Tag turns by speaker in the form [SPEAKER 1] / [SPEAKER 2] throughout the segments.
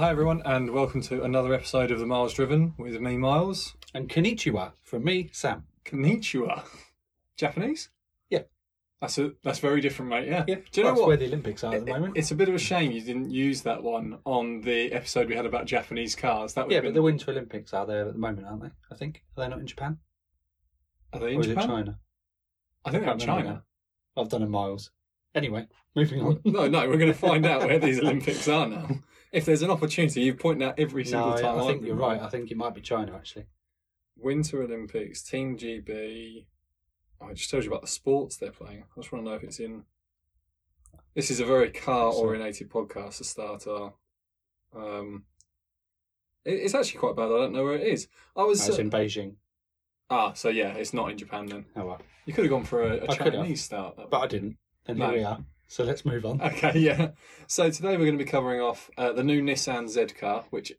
[SPEAKER 1] Hi everyone, and welcome to another episode of the Miles Driven with me, Miles.
[SPEAKER 2] And konnichiwa from me, Sam.
[SPEAKER 1] Konnichiwa. Japanese?
[SPEAKER 2] Yeah.
[SPEAKER 1] That's a that's very different, mate. Yeah.
[SPEAKER 2] Yeah.
[SPEAKER 1] Do you know
[SPEAKER 2] That's
[SPEAKER 1] what?
[SPEAKER 2] where the Olympics are at the moment.
[SPEAKER 1] It's a bit of a shame you didn't use that one on the episode we had about Japanese cars. That would
[SPEAKER 2] yeah,
[SPEAKER 1] have
[SPEAKER 2] but
[SPEAKER 1] been,
[SPEAKER 2] the Winter Olympics are there at the moment, aren't they? I think. Are they not in Japan?
[SPEAKER 1] are they in
[SPEAKER 2] or is
[SPEAKER 1] Japan?
[SPEAKER 2] it China?
[SPEAKER 1] I think they're in
[SPEAKER 2] Can't remember
[SPEAKER 1] China.
[SPEAKER 2] now. I've done a miles. Anyway, moving on.
[SPEAKER 1] no, no, we're going to find out where these Olympics are now. If there's an opportunity, you point out every single
[SPEAKER 2] no,
[SPEAKER 1] time.
[SPEAKER 2] I
[SPEAKER 1] I've
[SPEAKER 2] think you're right. I think it might be China, actually.
[SPEAKER 1] Winter Olympics, Team GB. Oh, it just told you about the sports they're playing. I just want to know if it's in. This is a very car-orientated podcast to start our. Um, it- it's actually quite bad. I don't know where it is. I was
[SPEAKER 2] That's
[SPEAKER 1] uh,
[SPEAKER 2] in Beijing.
[SPEAKER 1] ah, so yeah, it's not in Japan then.
[SPEAKER 2] Oh, well.
[SPEAKER 1] You could have gone for a,
[SPEAKER 2] have.
[SPEAKER 1] Chinese start.
[SPEAKER 2] But I didn't. And
[SPEAKER 1] No.
[SPEAKER 2] here we are. So let's move on.
[SPEAKER 1] Okay, yeah. So today we're going to be covering off uh, the new Nissan Z car, which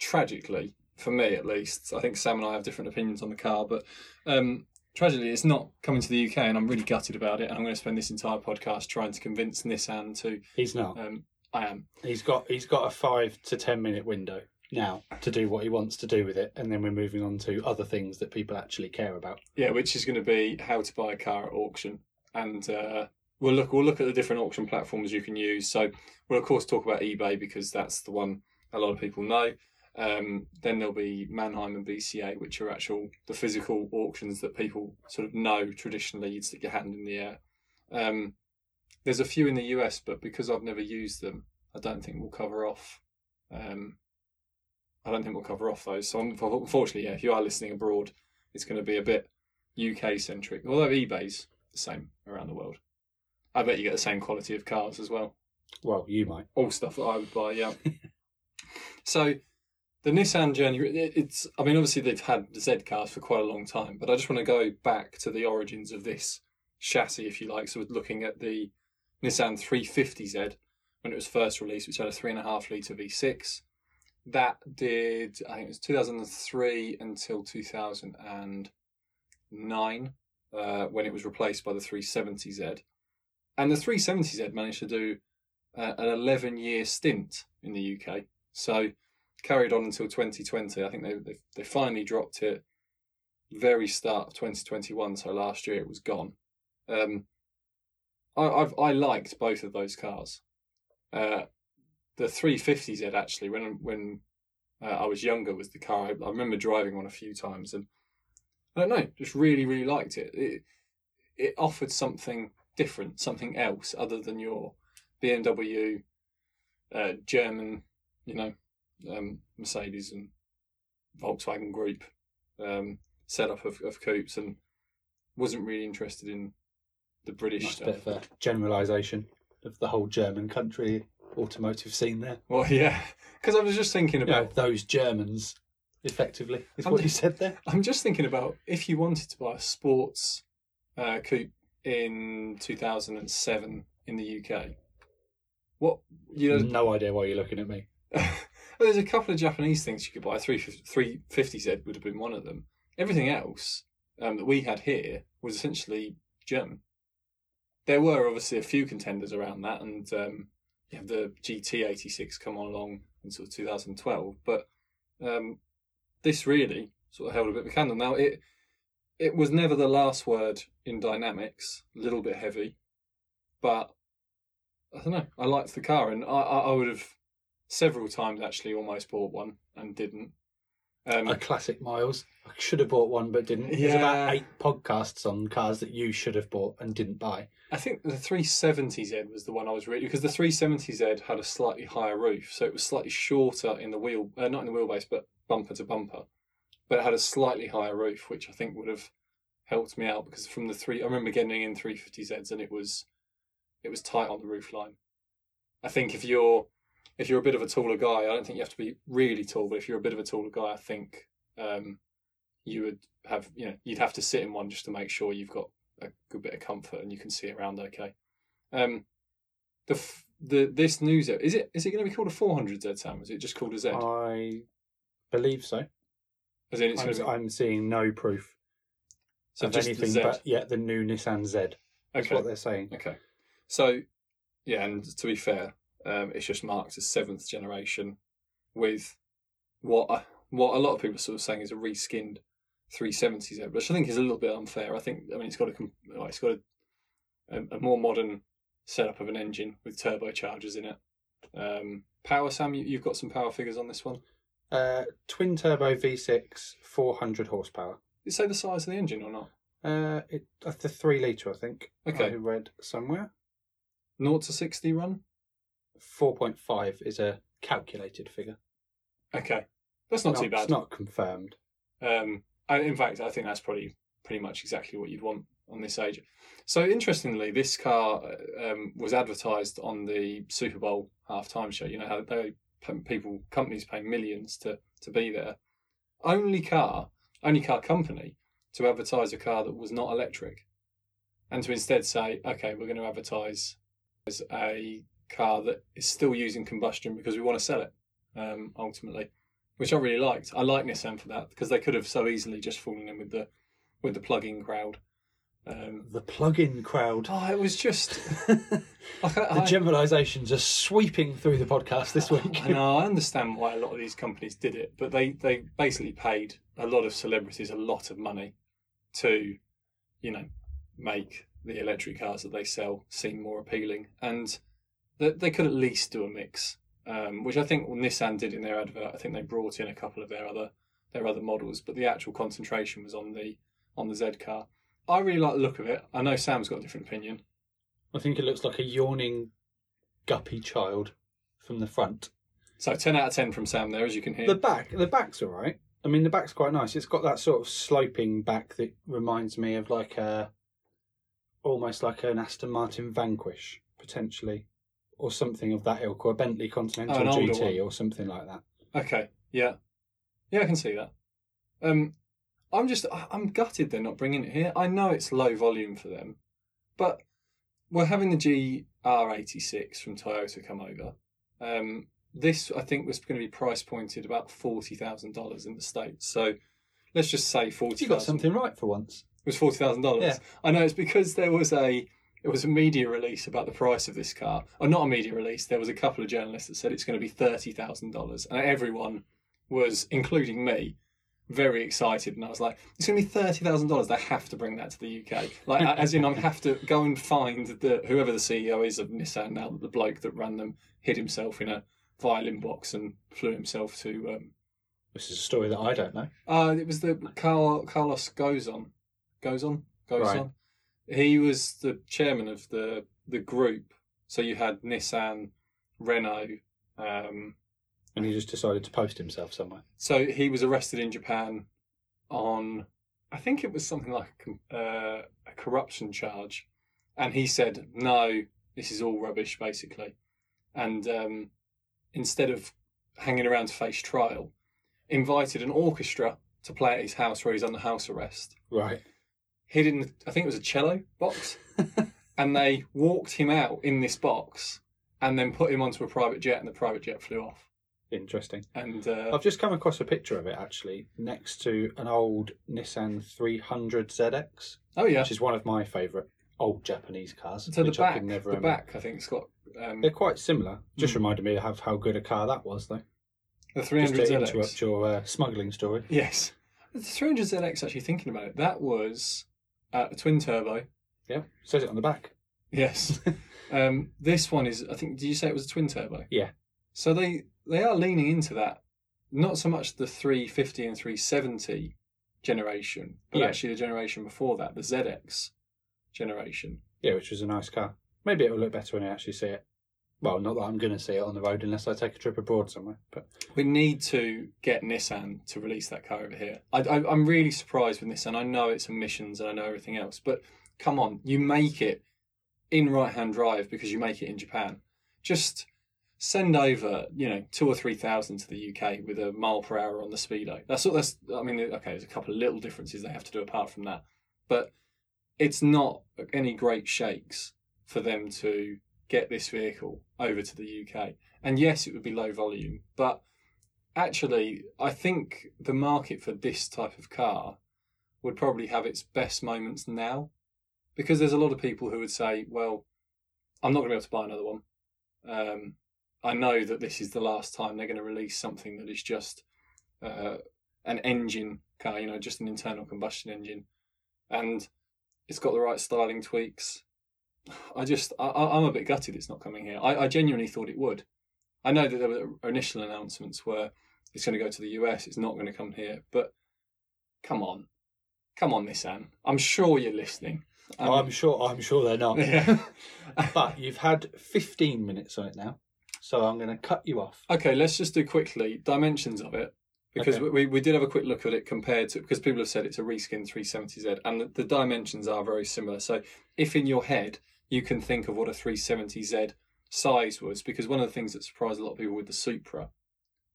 [SPEAKER 1] tragically, for me at least, I think Sam and I have different opinions on the car, but um, tragically it's not coming to the UK and I'm really gutted about it. And I'm going to spend this entire podcast trying to convince Nissan to.
[SPEAKER 2] He's not.
[SPEAKER 1] Um, I am.
[SPEAKER 2] He's got he's got a five to ten minute window now to do what he wants to do with it, and then we're moving on to other things that people actually care about.
[SPEAKER 1] Yeah, which is going to be how to buy a car at auction, and uh, we'll look we'll look at the different auction platforms you can use. So we'll of course talk about eBay because that's the one a lot of people know. Um, then there'll be Manheim and BCA, which are actual the physical auctions that people sort of know traditionally. You'd stick your hand in the air. Um, there's a few in the US, but because I've never used them, I don't think we'll cover off. Um, I don't think we'll cover off those. So unfortunately, yeah, if you are listening abroad, it's going to be a bit UK centric. Although eBay's the same around the world. I bet you get the same quality of cars as well.
[SPEAKER 2] Well, you might.
[SPEAKER 1] All stuff that I would buy, yeah. so the Nissan journey, it- it's, I mean, obviously they've had the Z cars for quite a long time, but I just want to go back to the origins of this chassis, if you like. So we're looking at the Nissan 350Z when it was first released, which had a 3.5 litre V6. That did, I think it was 2003 until 2009 uh, when it was replaced by the 370Z. And the 370Z managed to do uh, an 11 year stint in the UK. So carried on until 2020. I think they, they, they finally dropped it very start of 2021. So last year it was gone. Um, I, I've, I liked both of those cars. Uh, the 350Z actually, when when uh, I was younger, was the car I, I remember driving one a few times, and I don't know, just really really liked it. It it offered something different, something else other than your BMW, uh, German, you know, um, Mercedes and Volkswagen Group um, setup of, of coupes, and wasn't really interested in the British
[SPEAKER 2] Nice
[SPEAKER 1] stuff.
[SPEAKER 2] bit of a generalisation of the whole German country automotive scene there.
[SPEAKER 1] Well, yeah, because I was just thinking
[SPEAKER 2] You
[SPEAKER 1] about.
[SPEAKER 2] those Germans, effectively, is
[SPEAKER 1] I'm
[SPEAKER 2] what you
[SPEAKER 1] just-
[SPEAKER 2] said there.
[SPEAKER 1] I'm just thinking about if you wanted to buy a sports uh, coupe in 2007 in the UK. What you know?
[SPEAKER 2] No idea why you're looking at me.
[SPEAKER 1] there's a couple of Japanese things you could buy. 350 350Z would have been one of them. Everything else um, that we had here was essentially German. There were obviously a few contenders around that, and um, you have the GT86 come on along in sort of 2012. But um, this really sort of held a bit of a candle. Now it it was never the last word in dynamics. A little bit heavy, but I don't know. I liked the car, and I, I, I would have several times actually almost bought one and didn't. Um,
[SPEAKER 2] A classic Miles. I should have bought one but didn't. There's about eight podcasts on cars that you should have bought and didn't buy.
[SPEAKER 1] I think the 370Z was the one I was really because the 370Z had a slightly higher roof, so it was slightly shorter in the wheel, uh, not in the wheelbase, but bumper to bumper. But it had a slightly higher roof, which I think would have helped me out because from the three, I remember getting in 350Zs and it was, it was tight on the roof line. I think if you're, if you're a bit of a taller guy, I don't think you have to be really tall, but if you're a bit of a taller guy, I think um, you would have, you know, you'd have to sit in one just to make sure you've got a good bit of comfort and you can see around okay. Um, the the this new Z is it is it going to be called a 400Z Sam? Is it just called a Z?
[SPEAKER 2] I believe so.
[SPEAKER 1] As in it's
[SPEAKER 2] I'm,
[SPEAKER 1] going to be
[SPEAKER 2] I'm seeing no proof
[SPEAKER 1] so
[SPEAKER 2] of anything
[SPEAKER 1] Z.
[SPEAKER 2] but yeah, the new Nissan Z. That's
[SPEAKER 1] okay,
[SPEAKER 2] what they're saying.
[SPEAKER 1] okay. So yeah, and to be fair, Um, it's just marked as seventh generation with what I, what a lot of people are sort of saying is a reskinned 370Z, which I think is a little bit unfair. I think I mean it's got a it's got a, a, a more modern setup of an engine with turbochargers in it. Um, power, Sam, you, you've got some power figures on this one.
[SPEAKER 2] Uh, twin turbo V6, 400 horsepower.
[SPEAKER 1] Did it say the size of the engine or not?
[SPEAKER 2] Uh, it, that's the three litre, I think.
[SPEAKER 1] Okay.
[SPEAKER 2] I read somewhere.
[SPEAKER 1] 0 to 60 run?
[SPEAKER 2] 4.5 is a calculated figure.
[SPEAKER 1] Okay. That's not, too bad.
[SPEAKER 2] It's not confirmed.
[SPEAKER 1] Um, I, in fact, I think that's probably pretty much exactly what you'd want on this age. So, interestingly, this car um, was advertised on the Super Bowl halftime show. You know how they people companies pay millions to to be there. Only car, only car company to advertise a car that was not electric, and to instead say, okay, we're going to advertise as a car that is still using combustion because we want to sell it. Um, ultimately, which I really liked. I like Nissan for that because they could have so easily just fallen in with the with the plug-in crowd. Um,
[SPEAKER 2] The plug-in crowd.
[SPEAKER 1] oh, it was just.
[SPEAKER 2] the
[SPEAKER 1] I,
[SPEAKER 2] generalisations are sweeping through the podcast this week.
[SPEAKER 1] I know. I understand why a lot of these companies did it, but they they basically paid a lot of celebrities a lot of money to, you know, make the electric cars that they sell seem more appealing, and they, they could at least do a mix, um, which I think Nissan did in their advert. I think they brought in a couple of their other their other models, but the actual concentration was on the on the Z car. I really like the look of it. I know Sam's got a different opinion.
[SPEAKER 2] I think it looks like a yawning, guppy child from the front.
[SPEAKER 1] So ten out of ten from Sam there, as you can hear.
[SPEAKER 2] The back, the back's all right. I mean, the back's quite nice. It's got that sort of sloping back that reminds me of like a, almost like an Aston Martin Vanquish potentially, or something of that ilk, or a Bentley Continental
[SPEAKER 1] Oh,
[SPEAKER 2] GT, or something like that.
[SPEAKER 1] Okay, yeah, yeah, I can see that. Um, I'm just, I'm gutted they're not bringing it here. I know it's low volume for them, but we're having the GR86 from Toyota come over. Um, this I think was going to be price pointed about forty thousand dollars in the states. So let's just say forty.
[SPEAKER 2] You got something right for once.
[SPEAKER 1] It was forty thousand dollars. I know it's because there was a it was a media release about the price of this car, or not a media release. There was a couple of journalists that said it's going to be thirty thousand dollars, and everyone was, including me, very excited. And I was like, "It's going to be thirty thousand dollars. They have to bring that to the UK. Like, as in, I have to go and find the whoever the CEO is of Nissan now. That The bloke that ran them hid himself in a violin box and flew himself to. Um,
[SPEAKER 2] This is a story that I don't know.
[SPEAKER 1] uh, it was the Carl, Carlos Ghosn, goes on, goes
[SPEAKER 2] Right.
[SPEAKER 1] on. He was the chairman of the the group. So you had Nissan, Renault. Um,
[SPEAKER 2] And he just decided to post himself somewhere.
[SPEAKER 1] so he was arrested in Japan on, I think it was something like a, uh, a corruption charge, and he said no, this is all rubbish, basically, and um, instead of hanging around to face trial, invited an orchestra to play at his house where he's under house arrest.
[SPEAKER 2] Right.
[SPEAKER 1] Hid in, I think it was a cello box, and they walked him out in this box, and then put him onto a private jet, and the private jet flew off.
[SPEAKER 2] Interesting.
[SPEAKER 1] And uh,
[SPEAKER 2] I've just come across a picture of it actually next to an old Nissan 300 ZX,
[SPEAKER 1] oh yeah,
[SPEAKER 2] which is one of my favourite old Japanese cars.
[SPEAKER 1] So the back, the
[SPEAKER 2] remember.
[SPEAKER 1] back, I think it's got um,
[SPEAKER 2] They're quite similar. Just
[SPEAKER 1] Mm.
[SPEAKER 2] reminded me of how good a car that was, though.
[SPEAKER 1] the
[SPEAKER 2] Just
[SPEAKER 1] 300
[SPEAKER 2] to
[SPEAKER 1] ZX.
[SPEAKER 2] interrupt your uh, smuggling story.
[SPEAKER 1] Yes, the 300 ZX. Actually, thinking about it, that was uh, a twin turbo.
[SPEAKER 2] Yeah, says it on the back.
[SPEAKER 1] Yes. um, this one is. I think. Did you say it was a twin turbo?
[SPEAKER 2] Yeah.
[SPEAKER 1] So they they are leaning into that. Not so much the 350 and 370 generation, but
[SPEAKER 2] Yeah.
[SPEAKER 1] actually the generation before that, the ZX generation.
[SPEAKER 2] Yeah, which was a nice car. Maybe it will look better when I actually see it. Well, not that I'm going to see it on the road unless I take a trip abroad somewhere. But
[SPEAKER 1] We need to get Nissan to release that car over here. I, I, I'm really surprised with Nissan. I know it's emissions and I know everything else, but come on, you make it in right-hand drive because you make it in Japan. Just send over, you know, two or three thousand to the UK with a mile per hour on the speedo. That's what that's. I mean, okay, there's a couple of little differences they have to do apart from that, but it's not any great shakes for them to get this vehicle over to the UK. And yes, it would be low volume, but actually, I think the market for this type of car would probably have its best moments now because there's a lot of people who would say, well, I'm not going to be able to buy another one. Um, I know that this is the last time they're going to release something that is just uh, an engine car, you know, just an internal combustion engine, and it's got the right styling tweaks. I just, I, I'm a bit gutted it's not coming here. I, I genuinely thought it would. I know that there were initial announcements where it's going to go to the US, it's not going to come here, but come on, come on, Nissan. I'm sure you're listening. Um,
[SPEAKER 2] I'm sure. I'm sure they're not.
[SPEAKER 1] yeah.
[SPEAKER 2] But you've had 15 minutes on it now, so I'm going to cut you off.
[SPEAKER 1] Okay, let's just do quickly dimensions of it because
[SPEAKER 2] Okay.
[SPEAKER 1] we, we did have a quick look at it compared to because people have said it's a reskin 370Z and the, the dimensions are very similar. So if in your head you can think of what a 370Z size was, because one of the things that surprised a lot of people with the Supra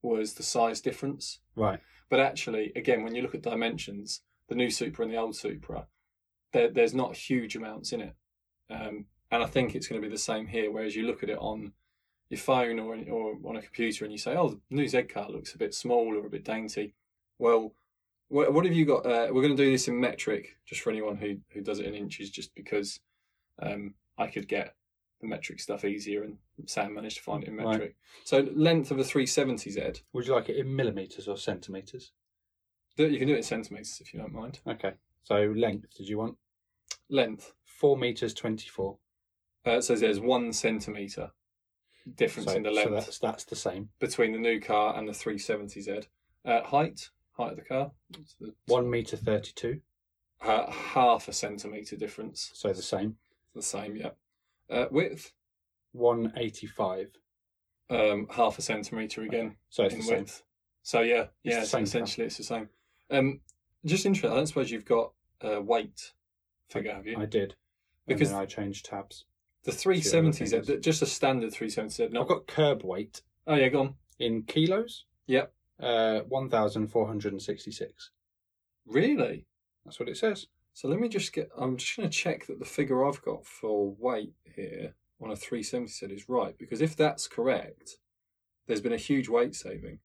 [SPEAKER 1] was the size difference.
[SPEAKER 2] Right.
[SPEAKER 1] But actually, again, when you look at dimensions, the new Supra and the old Supra, there, there's not huge amounts in it. Um, and I think it's going to be the same here. Whereas you look at it on your phone or, or on a computer and you say, oh, the new Z car looks a bit small or a bit dainty. Well, what, what have you got? Uh, we're going to do this in metric, just for anyone who, who does it in inches, just because um, I could get the metric stuff easier and Sam managed to find it in
[SPEAKER 2] Right.
[SPEAKER 1] metric. So, length of a 370Z,
[SPEAKER 2] Would you like it in millimeters or centimeters?
[SPEAKER 1] you can do it in centimetres if you don't mind.
[SPEAKER 2] Okay. So length, did you want?
[SPEAKER 1] Length.
[SPEAKER 2] Four meters twenty-four.
[SPEAKER 1] Uh, so there's one centimetre difference
[SPEAKER 2] So,
[SPEAKER 1] in the
[SPEAKER 2] so
[SPEAKER 1] length
[SPEAKER 2] that's that's the same.
[SPEAKER 1] between the new car and the 370Z. Uh, height, height of the car, the-
[SPEAKER 2] One meter thirty-two.
[SPEAKER 1] uh, half a centimetre difference.
[SPEAKER 2] So the same.
[SPEAKER 1] The same, yeah. Uh, width,
[SPEAKER 2] One eighty-five.
[SPEAKER 1] um, half a centimetre again
[SPEAKER 2] So it's
[SPEAKER 1] in
[SPEAKER 2] the same.
[SPEAKER 1] So yeah,
[SPEAKER 2] It's
[SPEAKER 1] yeah.
[SPEAKER 2] the
[SPEAKER 1] so
[SPEAKER 2] same
[SPEAKER 1] essentially, it's the same. Um, just interesting. I don't suppose you've got a weight figure, have you?
[SPEAKER 2] I did.
[SPEAKER 1] Because-
[SPEAKER 2] I changed tabs.
[SPEAKER 1] The
[SPEAKER 2] See what the
[SPEAKER 1] 370Z,
[SPEAKER 2] thing
[SPEAKER 1] just a standard 370Z. Not.
[SPEAKER 2] I've got curb weight
[SPEAKER 1] Oh yeah, go on.
[SPEAKER 2] in kilos.
[SPEAKER 1] Yep.
[SPEAKER 2] Uh, one thousand four hundred and sixty-six.
[SPEAKER 1] Really?
[SPEAKER 2] That's what it says.
[SPEAKER 1] So let me just get. I'm just going to check that the figure I've got for weight here on a 370Z is right because if that's correct, there's been a huge weight saving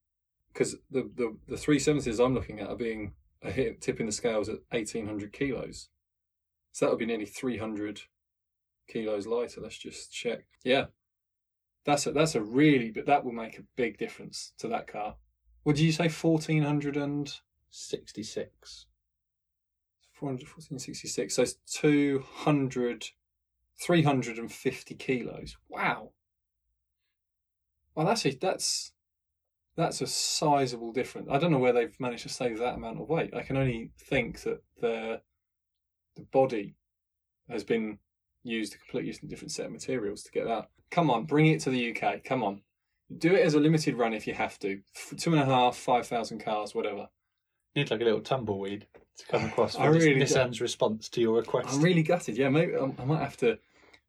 [SPEAKER 1] because the the the 370s I'm looking at are being a hit tipping the scales at 1800 kilos. So that would be nearly 300 kilos lighter. Let's just check. Yeah, that's a that's a really but that will make a big difference to that car. What did you say? 1400 and
[SPEAKER 2] Sixty-six.
[SPEAKER 1] 400, 1466. So it's 200, 350 kilos. Wow. Well, that's a, that's that's a sizable difference. I don't know where they've managed to save that amount of weight. I can only think that the the body has been used a completely different set of materials to get that. Come on, bring it to the UK. Come on, do it as a limited run if you have to. Two and a half, five thousand cars, whatever.
[SPEAKER 2] Need like a little tumbleweed to come across.
[SPEAKER 1] I
[SPEAKER 2] For
[SPEAKER 1] really.
[SPEAKER 2] Nissan's response to your request.
[SPEAKER 1] I'm really gutted. Yeah, maybe um, I might have to.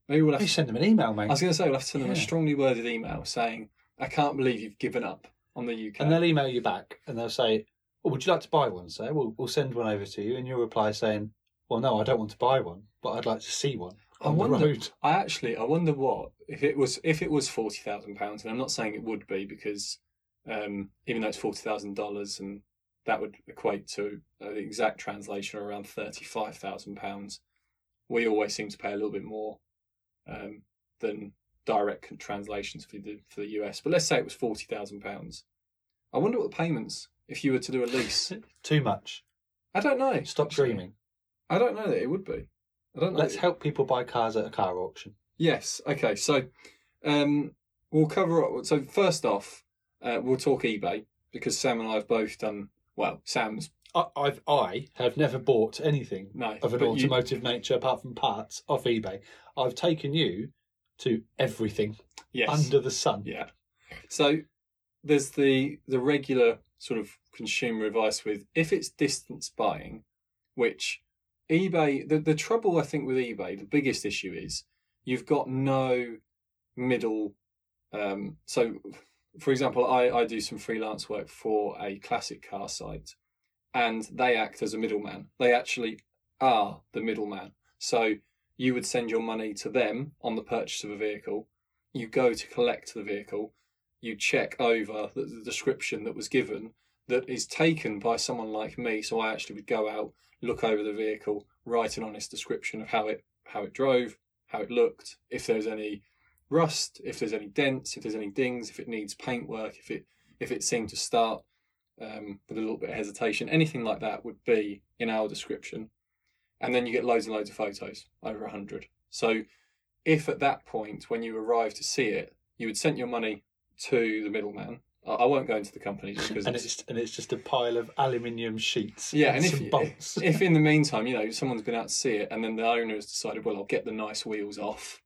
[SPEAKER 1] Maybe we'll have
[SPEAKER 2] Maybe
[SPEAKER 1] to
[SPEAKER 2] send them an email, mate.
[SPEAKER 1] I was going to say we'll have to send them a strongly worded email saying, "I can't believe you've given up on the UK."
[SPEAKER 2] And they'll email you back and they'll say, oh, Would you like to buy one, sir? We'll, we'll send one over to you. And you'll reply saying, Well, no, I don't want to buy one, but I'd like to see one
[SPEAKER 1] I wonder-. I actually, I wonder what if it was if it was forty thousand pounds, and I'm not saying it would be because um, even though it's forty thousand dollars, and that would equate to uh, the exact translation around thirty five thousand pounds. We always seem to pay a little bit more um, than direct translations for the for the US. But let's say it was forty thousand pounds. I wonder what the payments if you were to do a lease.
[SPEAKER 2] Too much.
[SPEAKER 1] I don't know.
[SPEAKER 2] Stop dreaming.
[SPEAKER 1] I don't know that it would be. I don't know.
[SPEAKER 2] Let's help people buy cars at a car auction.
[SPEAKER 1] Yes. Okay. So, um, we'll cover. So first off, uh, we'll talk eBay because Sam and I have both done well. Sam's
[SPEAKER 2] I, I've I have never bought anything
[SPEAKER 1] no
[SPEAKER 2] of an
[SPEAKER 1] but you-
[SPEAKER 2] automotive nature apart from parts off eBay. I've taken you to everything
[SPEAKER 1] yes.
[SPEAKER 2] under the sun.
[SPEAKER 1] Yeah. So there's the the regular sort of consumer advice with if it's distance buying, which eBay the, the trouble I think with eBay, the biggest issue is you've got no middle um so for example I, I do some freelance work for a classic car site and they act as a middleman. They actually are the middleman. So you would send your money to them on the purchase of a vehicle you go to collect the vehicle, you check over the, the description that was given that is taken by someone like me. So I actually would go out, look over the vehicle, write an honest description of how it how it drove, how it looked, if there's any rust, if there's any dents, if there's any dings, if it needs paintwork, if it if it seemed to start um, with a little bit of hesitation, anything like that would be in our description. And then you get loads and loads of photos, over a hundred. So if at that point, when you arrive to see it, you would send your money to the middleman. I, I won't go into the company just because
[SPEAKER 2] and it's and it's just a pile of aluminium sheets.
[SPEAKER 1] Yeah,
[SPEAKER 2] and,
[SPEAKER 1] and if
[SPEAKER 2] bolts.
[SPEAKER 1] if in the meantime, you know, someone's been out to see it, and then the owner has decided, well, I'll get the nice wheels off,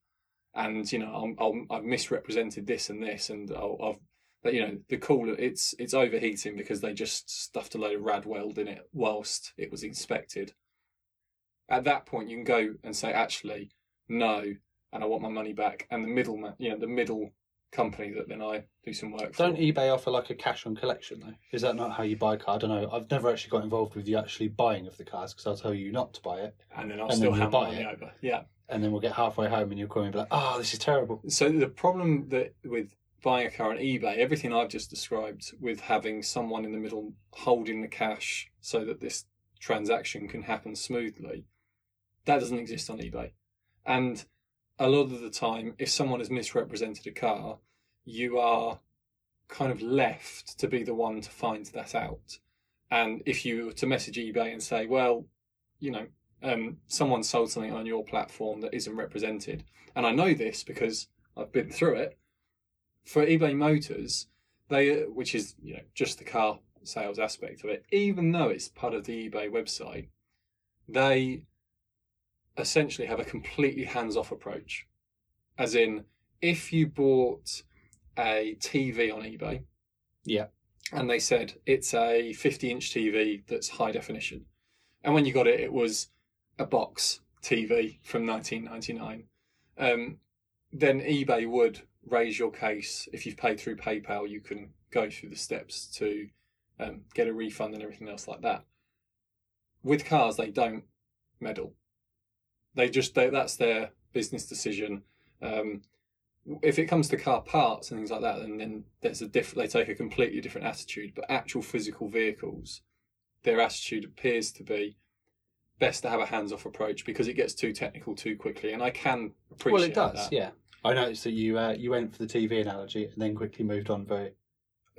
[SPEAKER 1] and you know, I'm, I'll, I've misrepresented this and this, and I'll, I've, but you know, the cooler, it's it's overheating because they just stuffed a load of Radweld in it whilst it was inspected. At that point, you can go and say, actually, no, and I want my money back, and the middleman, you know, the middle company that then I do some work.
[SPEAKER 2] Don't eBay offer like a cash on collection though? Is that not how you buy a car? I don't know. I've never actually got involved with the actually buying of the cars because I'll tell you not to buy it,
[SPEAKER 1] and then I'll
[SPEAKER 2] and
[SPEAKER 1] still
[SPEAKER 2] then
[SPEAKER 1] have
[SPEAKER 2] buy
[SPEAKER 1] money
[SPEAKER 2] it.
[SPEAKER 1] over. Yeah.
[SPEAKER 2] and then we'll get halfway home and you'll call me and be like, "Oh, this is terrible."
[SPEAKER 1] So the problem that with buying a car on eBay, everything I've just described, with having someone in the middle holding the cash so that this transaction can happen smoothly, that doesn't exist on eBay. And a lot of the time, if someone has misrepresented a car, you are kind of left to be the one to find that out. And if you were to message eBay and say, well, you know, um, someone sold something on your platform that isn't represented, and I know this because I've been through it. For eBay Motors, they which is you know just the car sales aspect of it, even though it's part of the eBay website, they essentially have a completely hands-off approach. As in, if you bought a TV on eBay,
[SPEAKER 2] Yeah.
[SPEAKER 1] and they said it's a 50-inch TV that's high definition, and when you got it, it was a box TV from 1999. Um, then eBay would raise your case if you've paid through PayPal. You can go through the steps to um, get a refund and everything else like that. With cars, they don't meddle. They just they, that's their business decision. Um, if it comes to car parts and things like that, then, then there's a different. They take a completely different attitude. But actual physical vehicles, their attitude appears to be best to have a hands-off approach because it gets too technical too quickly, and I can appreciate
[SPEAKER 2] well, it does.
[SPEAKER 1] that.
[SPEAKER 2] Yeah, I noticed that you uh, you went for the TV analogy and then quickly moved on very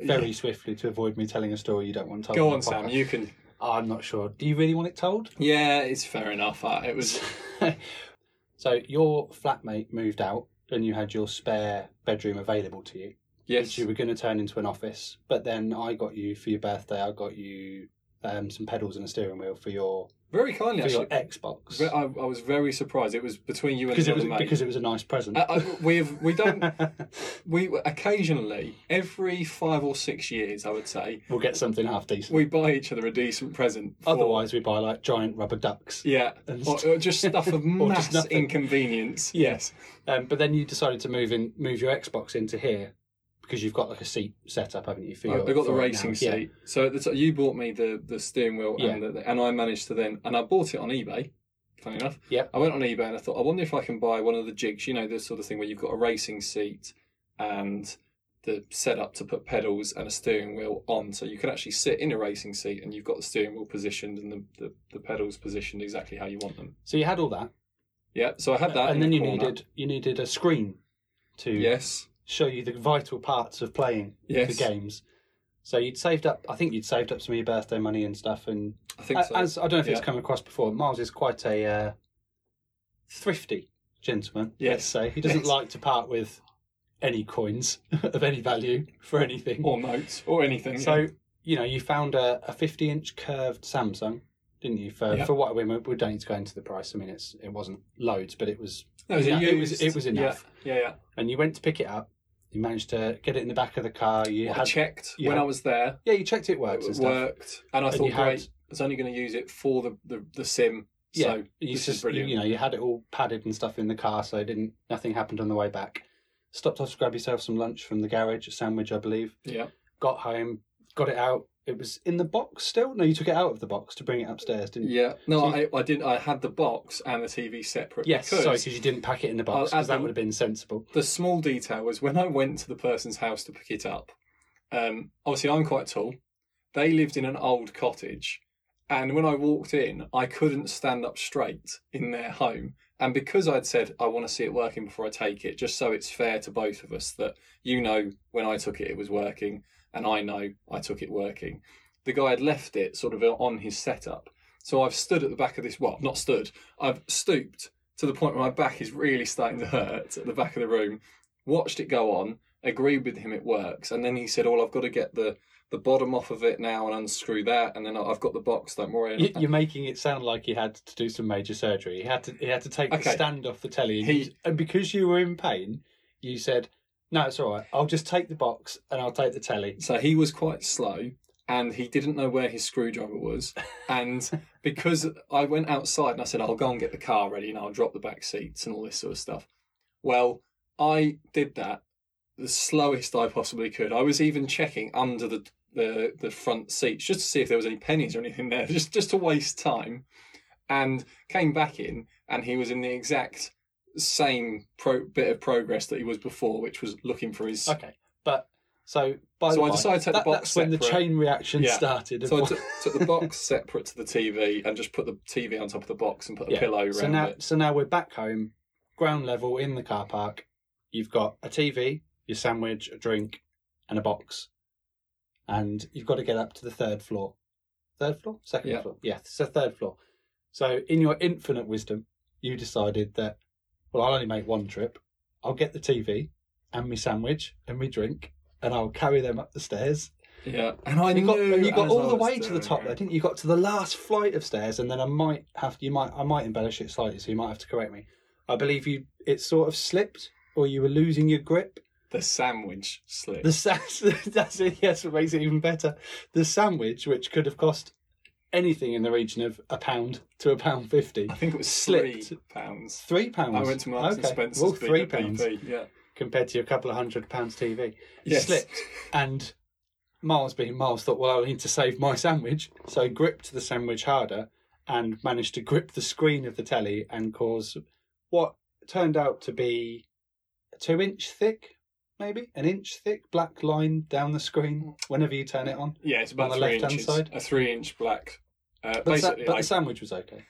[SPEAKER 2] very swiftly to avoid me telling a story you don't want told.
[SPEAKER 1] Go on, Sam. You can.
[SPEAKER 2] I'm not sure. Do you really want it told?
[SPEAKER 1] Yeah, it's fair enough. Uh, it was.
[SPEAKER 2] so your flatmate moved out, and you had your spare bedroom available to you,
[SPEAKER 1] Yes.
[SPEAKER 2] which you were going to turn into an office. But then I got you for your birthday. I got you um, some pedals and a steering wheel for your
[SPEAKER 1] Very kindly,
[SPEAKER 2] for your
[SPEAKER 1] actually.
[SPEAKER 2] Xbox
[SPEAKER 1] Ve- I, I was very surprised. It was between you and
[SPEAKER 2] because it was
[SPEAKER 1] another mate.
[SPEAKER 2] because it was a nice present.
[SPEAKER 1] I, I, we've we don't we occasionally every five or six years I would say
[SPEAKER 2] we'll get something half decent.
[SPEAKER 1] we buy each other a decent present. for-
[SPEAKER 2] Otherwise, we buy like giant rubber ducks.
[SPEAKER 1] yeah,
[SPEAKER 2] And
[SPEAKER 1] or, or just stuff of
[SPEAKER 2] Or
[SPEAKER 1] mass
[SPEAKER 2] just nothing.
[SPEAKER 1] inconvenience.
[SPEAKER 2] Yes. Um, but then you decided to move in, move your Xbox into here because you've got like a seat set up, haven't you? For your,
[SPEAKER 1] I got the racing
[SPEAKER 2] now? Yeah.
[SPEAKER 1] seat. So at the t- you bought me the, the steering wheel
[SPEAKER 2] Yeah.
[SPEAKER 1] and the, and I managed to then and I bought it on eBay. Funny enough,
[SPEAKER 2] Yeah.
[SPEAKER 1] I went on eBay and I thought I wonder if I can buy one of the jigs. You know, this sort of thing where you've got a racing seat and the setup to put pedals and a steering wheel on, so you can actually sit in a racing seat and you've got the steering wheel positioned and the, the, the pedals positioned exactly how you want them.
[SPEAKER 2] So you had all that,
[SPEAKER 1] Yeah, so I had that,
[SPEAKER 2] and then
[SPEAKER 1] the
[SPEAKER 2] you
[SPEAKER 1] corner.
[SPEAKER 2] needed you needed a screen to
[SPEAKER 1] yes,
[SPEAKER 2] show you the vital parts of playing
[SPEAKER 1] yes,
[SPEAKER 2] the games. So you'd saved up. I think you'd saved up some of your birthday money and stuff. And
[SPEAKER 1] I think so.
[SPEAKER 2] as I don't know if it's
[SPEAKER 1] Yeah.
[SPEAKER 2] come across before, Miles is quite a uh, thrifty gentleman.
[SPEAKER 1] Yes.
[SPEAKER 2] Let's say he doesn't
[SPEAKER 1] Yes.
[SPEAKER 2] like to part with any coins of any value for anything.
[SPEAKER 1] or notes or anything.
[SPEAKER 2] So
[SPEAKER 1] yeah.
[SPEAKER 2] you know, you found a, a 50 inch curved Samsung, didn't you? For
[SPEAKER 1] Yeah.
[SPEAKER 2] for what mean, we don't need to go into the price. I mean, it's it wasn't loads, but it was,
[SPEAKER 1] No, was
[SPEAKER 2] yeah, it was it was
[SPEAKER 1] Yeah,
[SPEAKER 2] enough.
[SPEAKER 1] Yeah, yeah.
[SPEAKER 2] And you went to pick it up. You managed to get it in the back of the car. You
[SPEAKER 1] I
[SPEAKER 2] had
[SPEAKER 1] checked
[SPEAKER 2] you
[SPEAKER 1] when
[SPEAKER 2] had-
[SPEAKER 1] I was there.
[SPEAKER 2] yeah, you checked it worked.
[SPEAKER 1] it worked, and I
[SPEAKER 2] And
[SPEAKER 1] thought, great, I was only going to use it for the, the, the sim.
[SPEAKER 2] Yeah,
[SPEAKER 1] so
[SPEAKER 2] you
[SPEAKER 1] this
[SPEAKER 2] just
[SPEAKER 1] is brilliant.
[SPEAKER 2] you know you had it all padded and stuff in the car, so it didn't nothing happened on the way back. Stopped off to grab yourself some lunch from the garage, a sandwich, I believe.
[SPEAKER 1] yeah,
[SPEAKER 2] Got home, got it out. It was in the box still. No, you took it out of the box to bring it upstairs, didn't you?
[SPEAKER 1] yeah. No,
[SPEAKER 2] So
[SPEAKER 1] I, I didn't. I had the box and the TV separate.
[SPEAKER 2] Yes,
[SPEAKER 1] because
[SPEAKER 2] sorry, because you didn't pack it in the box, because that would have been sensible.
[SPEAKER 1] the small detail was when I went to the person's house to pick it up. Um, obviously, I'm quite tall. They lived in an old cottage, And when I walked in, I couldn't stand up straight in their home. And because I'd said I want to see it working before I take it, just so it's fair to both of us that you know when I took it, it was working, and I know I took it working. The guy had left it sort of on his setup. So I've stood at the back of this, well, not stood, I've stooped to the point where my back is really starting to hurt at the back of the room, watched it go on, agreed with him it works, and then he said, "Oh, I've got to get the the bottom off of it now and unscrew that, and then I've got the box. Don't worry."
[SPEAKER 2] You, you're making it sound like he had to do some major surgery. He had to. He had to take the stand off the telly,
[SPEAKER 1] He-
[SPEAKER 2] and because you were in pain, you said, "No, it's all right. I'll just take the box and I'll take the telly."
[SPEAKER 1] So he was quite slow, and he didn't know where his screwdriver was, and because I went outside and I said, "I'll go and get the car ready and I'll drop the back seats and all this sort of stuff." Well, I did that the slowest I possibly could. I was even checking under the the, the front seats just to see if there was any pennies or anything there, just just to waste time. And came back in, and he was in the exact same pro- bit of progress that he was before, which was looking for his.
[SPEAKER 2] Okay, but so by
[SPEAKER 1] So
[SPEAKER 2] the
[SPEAKER 1] I decided to take the box
[SPEAKER 2] That's when the chain reaction
[SPEAKER 1] Yeah.
[SPEAKER 2] started.
[SPEAKER 1] So I took, took the box separate to the TV and just put the TV on top of the box and put a
[SPEAKER 2] Yeah.
[SPEAKER 1] pillow around
[SPEAKER 2] so now,
[SPEAKER 1] it.
[SPEAKER 2] so now we're back home, ground level in the car park. You've got a TV, your sandwich, a drink, and a box, and you've got to get up to the third floor. Third floor, second
[SPEAKER 1] Yeah.
[SPEAKER 2] floor. Yeah, the third floor. So, in your infinite wisdom, you decided that, well, I'll only make one trip. I'll get the TV and my sandwich and my drink, and I'll carry them up the stairs.
[SPEAKER 1] Yeah, and I
[SPEAKER 2] you got, and you got all the way to the top
[SPEAKER 1] it.
[SPEAKER 2] there, didn't you? You got to the last flight of stairs, and then I might have you might I might embellish it slightly, so you might have to correct me. I believe you it sort of slipped, or you were losing your grip.
[SPEAKER 1] The sandwich slipped.
[SPEAKER 2] The sa- that's it. Yes, what makes it even better. The sandwich, which could have cost anything in the region of a pound to a pound fifty,
[SPEAKER 1] I think it was
[SPEAKER 2] slipped.
[SPEAKER 1] three pounds.
[SPEAKER 2] three pounds.
[SPEAKER 1] I went to Marks and
[SPEAKER 2] Okay,
[SPEAKER 1] Spencer's
[SPEAKER 2] well, three pounds
[SPEAKER 1] BP, Yeah.
[SPEAKER 2] compared to your couple of hundred pounds TV. It
[SPEAKER 1] Yes.
[SPEAKER 2] slipped, and Miles, being Miles, thought, well, I need to save my sandwich. So gripped the sandwich harder and managed to grip the screen of the telly and cause what turned out to be a two inch thick, maybe an inch thick black line down the screen whenever you turn it on.
[SPEAKER 1] Yeah, it's about
[SPEAKER 2] On the
[SPEAKER 1] three
[SPEAKER 2] left-hand
[SPEAKER 1] inches.
[SPEAKER 2] side?
[SPEAKER 1] A three-inch black. Uh,
[SPEAKER 2] But, the sa-
[SPEAKER 1] basically,
[SPEAKER 2] but
[SPEAKER 1] I,
[SPEAKER 2] the sandwich was okay.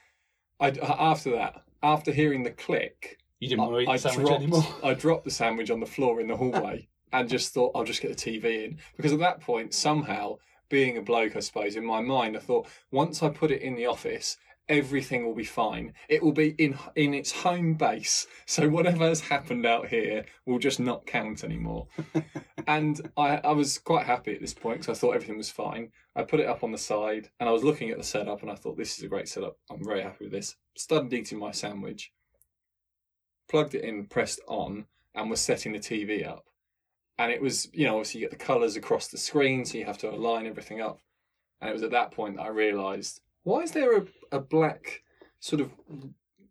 [SPEAKER 1] I, after that, after hearing the click,
[SPEAKER 2] You didn't want to eat
[SPEAKER 1] I,
[SPEAKER 2] the sandwich
[SPEAKER 1] dropped,
[SPEAKER 2] anymore.
[SPEAKER 1] I dropped the sandwich on the floor in the hallway and just thought I'll just get the TV in because at that point somehow being a bloke I suppose in my mind I thought once I put it in the office everything will be fine. It will be in in its home base. So whatever has happened out here will just not count anymore. And I, I was quite happy at this point because I thought everything was fine. I put it up on the side and I was looking at the setup and I thought this is a great setup. I'm very happy with this. Started eating my sandwich plugged it in, pressed on, and was setting the TV up. And it was, you know, obviously you get the colours across the screen, so you have to align everything up. And it was at that point that I realised why is there a, a black sort of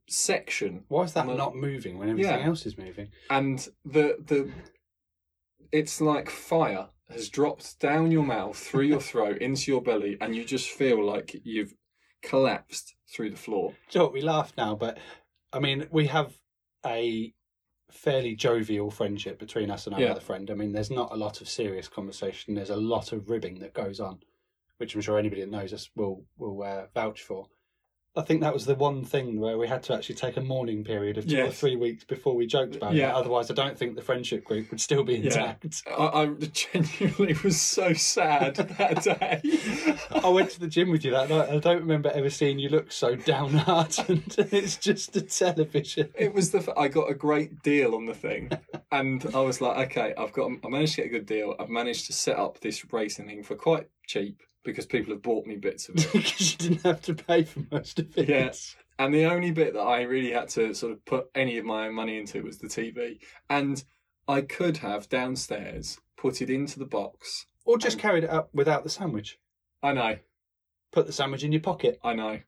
[SPEAKER 1] section
[SPEAKER 2] Why is that not moving when everything
[SPEAKER 1] yeah.
[SPEAKER 2] else is moving?
[SPEAKER 1] and the the it's like fire has dropped down your mouth through your throat into your belly and you just feel like you've collapsed through the floor
[SPEAKER 2] Do you know what, we laugh now, but I mean, we have a fairly jovial friendship between us and our
[SPEAKER 1] Yeah.
[SPEAKER 2] other friend. I mean, there's not a lot of serious conversation. There's a lot of ribbing that goes on, which I'm sure anybody that knows us will will uh, vouch for. I think that was the one thing where we had to actually take a mourning period of two or three weeks before we joked about
[SPEAKER 1] Yeah.
[SPEAKER 2] it. Otherwise, I don't think the friendship group would still be
[SPEAKER 1] Yeah.
[SPEAKER 2] intact.
[SPEAKER 1] I, I genuinely was so sad that day
[SPEAKER 2] I went to the gym with you that night. I don't remember ever seeing you look so downhearted. it's just a television.
[SPEAKER 1] It was the I got a great deal on the thing, and I was like, okay, I've got I managed to get a good deal. I've managed to set up this racing thing for quite cheap because people have bought me bits of it.
[SPEAKER 2] because you didn't have to pay for most of it.
[SPEAKER 1] Yeah. and the only bit that I really had to sort of put any of my own money into was the TV, and I could have downstairs put it into the box.
[SPEAKER 2] Or just carried it up without the sandwich.
[SPEAKER 1] I know,
[SPEAKER 2] Put the sandwich in your pocket.
[SPEAKER 1] I know.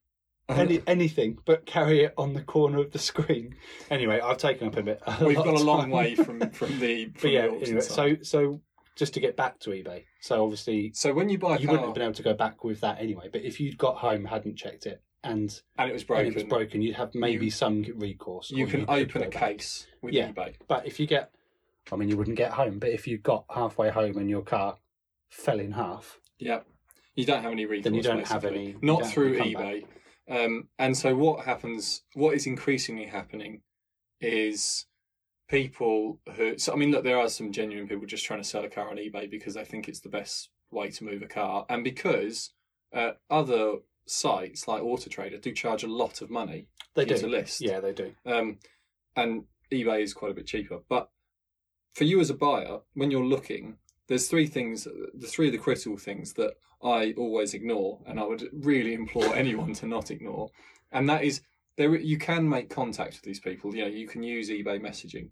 [SPEAKER 2] Any anything, but carry it on the corner of the screen. Anyway, I've taken up a bit. A
[SPEAKER 1] We've got a long way from from the. From
[SPEAKER 2] yeah,
[SPEAKER 1] the
[SPEAKER 2] anyway, so so just to get back to eBay. So obviously
[SPEAKER 1] so when you buy a
[SPEAKER 2] you
[SPEAKER 1] car
[SPEAKER 2] wouldn't have been able to go back with that anyway. But if you'd got home, hadn't checked it, and,
[SPEAKER 1] and it was broken,
[SPEAKER 2] and it was broken, you'd have maybe
[SPEAKER 1] You-
[SPEAKER 2] some recourse.
[SPEAKER 1] you can
[SPEAKER 2] could
[SPEAKER 1] open a
[SPEAKER 2] back.
[SPEAKER 1] case with
[SPEAKER 2] Yeah.
[SPEAKER 1] eBay.
[SPEAKER 2] But if you get, I mean, you wouldn't get home. But if you got halfway home and your car fell in half,
[SPEAKER 1] Yeah. You don't have any recourse.
[SPEAKER 2] then you don't have any.
[SPEAKER 1] Not through eBay. Um, and so what happens? What is increasingly happening is people who. So I mean, look, there are some genuine people just trying to sell a car on eBay because they think it's the best way to move a car, and because uh, other sites like Auto Trader do charge a lot of money
[SPEAKER 2] They do.
[SPEAKER 1] to list.
[SPEAKER 2] Yeah, they do.
[SPEAKER 1] Um, and eBay is quite a bit cheaper. But for you as a buyer, when you're looking, there's three things, the three of the critical things that I always ignore, and I would really implore anyone to not ignore. And that is, there you can make contact with these people. You know, you can use eBay messaging.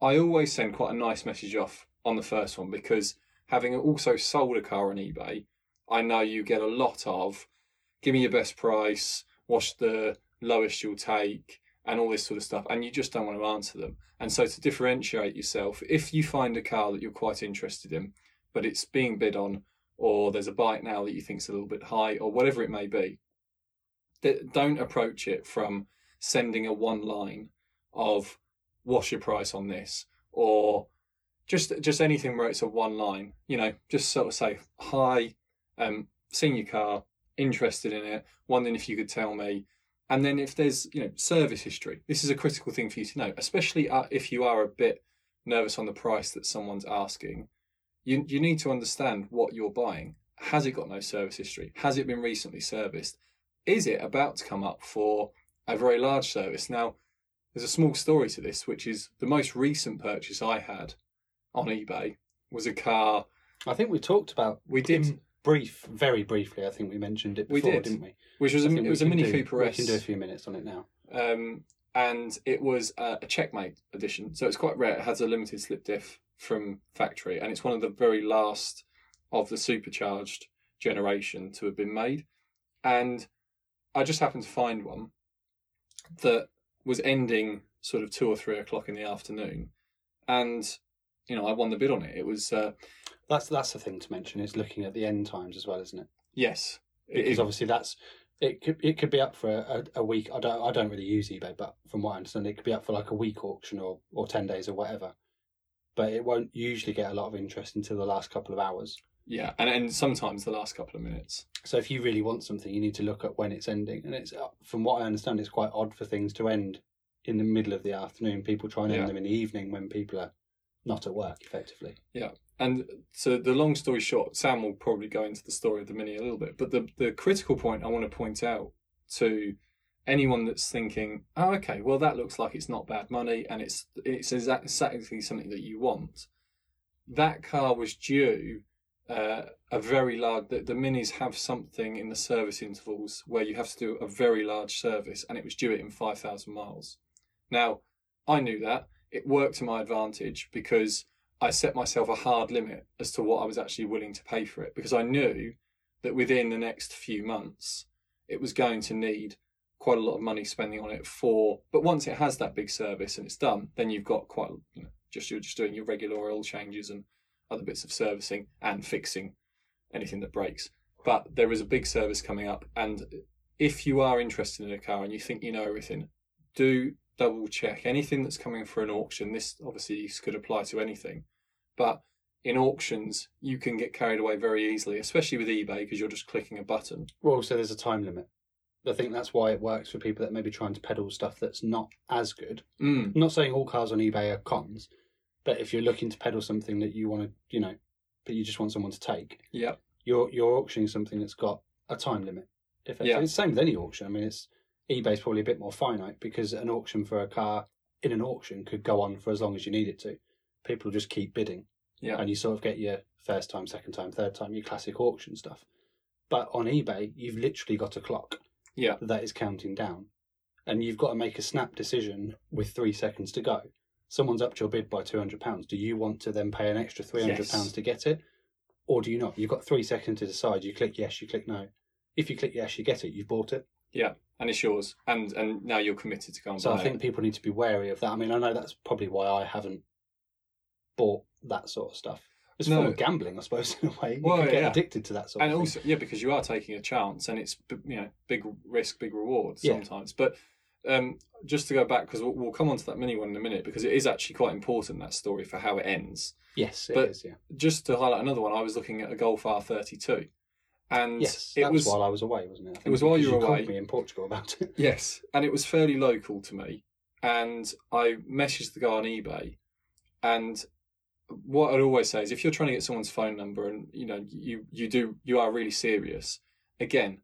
[SPEAKER 1] I always send quite a nice message off on the first one because having also sold a car on eBay, I know you get a lot of, give me your best price, what's the lowest you'll take, and all this sort of stuff, and you just don't want to answer them. And so, to differentiate yourself, if you find a car that you're quite interested in, but it's being bid on, or there's a Buy It Now that you think's a little bit high, or whatever it may be, don't approach it from sending a one line of "What's your price on this?" or just just anything where it's a one line. You know, just sort of say, "Hi, um, seen your car, interested in it, wondering if you could tell me." And then if there's you know service history, this is a critical thing for you to know, especially uh, if you are a bit nervous on the price that someone's asking. You you need to understand what you're buying. Has it got no service history? Has it been recently serviced? Is it about to come up for a very large service? Now, there's a small story to this, which is the most recent purchase I had on eBay was a car.
[SPEAKER 2] I think we talked about
[SPEAKER 1] We did,
[SPEAKER 2] brief, very briefly. I think we mentioned it
[SPEAKER 1] We
[SPEAKER 2] before,
[SPEAKER 1] did.
[SPEAKER 2] didn't we?
[SPEAKER 1] which was a, it was a Mini
[SPEAKER 2] do-
[SPEAKER 1] Cooper
[SPEAKER 2] We can do a few minutes on it now.
[SPEAKER 1] um, and it was uh, a checkmate edition, so it's quite rare. It has a limited slip diff from factory, and it's one of the very last of the supercharged generation to have been made. And I just happened to find one that was ending sort of two or three o'clock in the afternoon, and you know I won the bid on it. It was uh,
[SPEAKER 2] That's that's the thing to mention is looking at the end times as well, isn't it?
[SPEAKER 1] yes, it
[SPEAKER 2] Because
[SPEAKER 1] is
[SPEAKER 2] obviously that's it could it could be up for a, a, a week. I don't I don't really use eBay, but from what I understand, it could be up for like a week auction or or ten days or whatever. But it won't usually get a lot of interest until the last couple of hours.
[SPEAKER 1] Yeah, and and sometimes the last couple of minutes.
[SPEAKER 2] So if you really want something, you need to look at when it's ending. And it's uh, from what I understand, it's quite odd for things to end in the middle of the afternoon. People try and
[SPEAKER 1] Yeah.
[SPEAKER 2] end them in the evening when people are not at work, effectively.
[SPEAKER 1] Yeah, and so the long story short, Sam will probably go into the story of the Mini a little bit, but the, the critical point I want to point out to anyone that's thinking, oh, okay, well that looks like it's not bad money and it's it's exactly something that you want. That car was due uh, a very large. The, the Minis have something in the service intervals where you have to do a very large service, and it was due it in five thousand miles. Now, I knew that it worked to my advantage because I set myself a hard limit as to what I was actually willing to pay for it because I knew that within the next few months it was going to need quite a lot of money spending on it for but once it has that big service and it's done then you've got quite you know just you're just doing your regular oil changes and other bits of servicing and fixing anything that breaks but there is a big service coming up and if you are interested in a car and you think you know everything do double check anything that's coming for an auction this obviously could apply to anything but in auctions you can get carried away very easily especially with ebay because you're just clicking a button
[SPEAKER 2] Well, also there's a time limit. I think that's why it works for people that may be trying to peddle stuff that's not as good.
[SPEAKER 1] mm.
[SPEAKER 2] Not saying all cars on eBay are cons, but if you're looking to peddle something that you want to, you know, but you just want someone to take,
[SPEAKER 1] yeah
[SPEAKER 2] you're you're auctioning something that's got a time limit. If
[SPEAKER 1] Yeah.
[SPEAKER 2] it's the same with any auction. I mean, it's eBay's probably a bit more finite because an auction for a car in an auction could go on for as long as you need it to. People just keep bidding,
[SPEAKER 1] yeah
[SPEAKER 2] and you sort of get your first time, second time, third time, your classic auction stuff. But on eBay, you've literally got a clock
[SPEAKER 1] Yeah.
[SPEAKER 2] that is counting down, and you've got to make a snap decision with three seconds to go. Someone's upped your bid by two hundred pounds. Do you want to then pay an extra three hundred pounds
[SPEAKER 1] Yes.
[SPEAKER 2] to get it, or do you not? You've got three seconds to decide. You click yes, you click no. If you click yes, you get it. You've bought it.
[SPEAKER 1] Yeah, and it's yours and and now you're committed to go and
[SPEAKER 2] So
[SPEAKER 1] buy
[SPEAKER 2] I think
[SPEAKER 1] it
[SPEAKER 2] people need to be wary of that. I mean, I know that's probably why I haven't bought that sort of stuff. It's a form
[SPEAKER 1] No.
[SPEAKER 2] of gambling, I suppose, in a way. You
[SPEAKER 1] Well,
[SPEAKER 2] can get
[SPEAKER 1] yeah.
[SPEAKER 2] addicted to that sort
[SPEAKER 1] and
[SPEAKER 2] of thing.
[SPEAKER 1] also yeah because you are taking a chance and it's you know big risk big reward
[SPEAKER 2] Yeah.
[SPEAKER 1] sometimes but um just to go back because we'll, we'll come on to that mini one in a minute because it is actually quite important that story for how it ends
[SPEAKER 2] Yes, it
[SPEAKER 1] but-
[SPEAKER 2] is. Yeah.
[SPEAKER 1] just to highlight another one i was looking at a golf r32 And
[SPEAKER 2] Yes,
[SPEAKER 1] it
[SPEAKER 2] that
[SPEAKER 1] was
[SPEAKER 2] while I was away, wasn't it? It
[SPEAKER 1] was while you were
[SPEAKER 2] called
[SPEAKER 1] away.
[SPEAKER 2] me in Portugal about it.
[SPEAKER 1] Yes, and it was fairly local to me. And I messaged the guy on eBay, and what I'd always say is, if you're trying to get someone's phone number, and you know you you do you are really serious, again,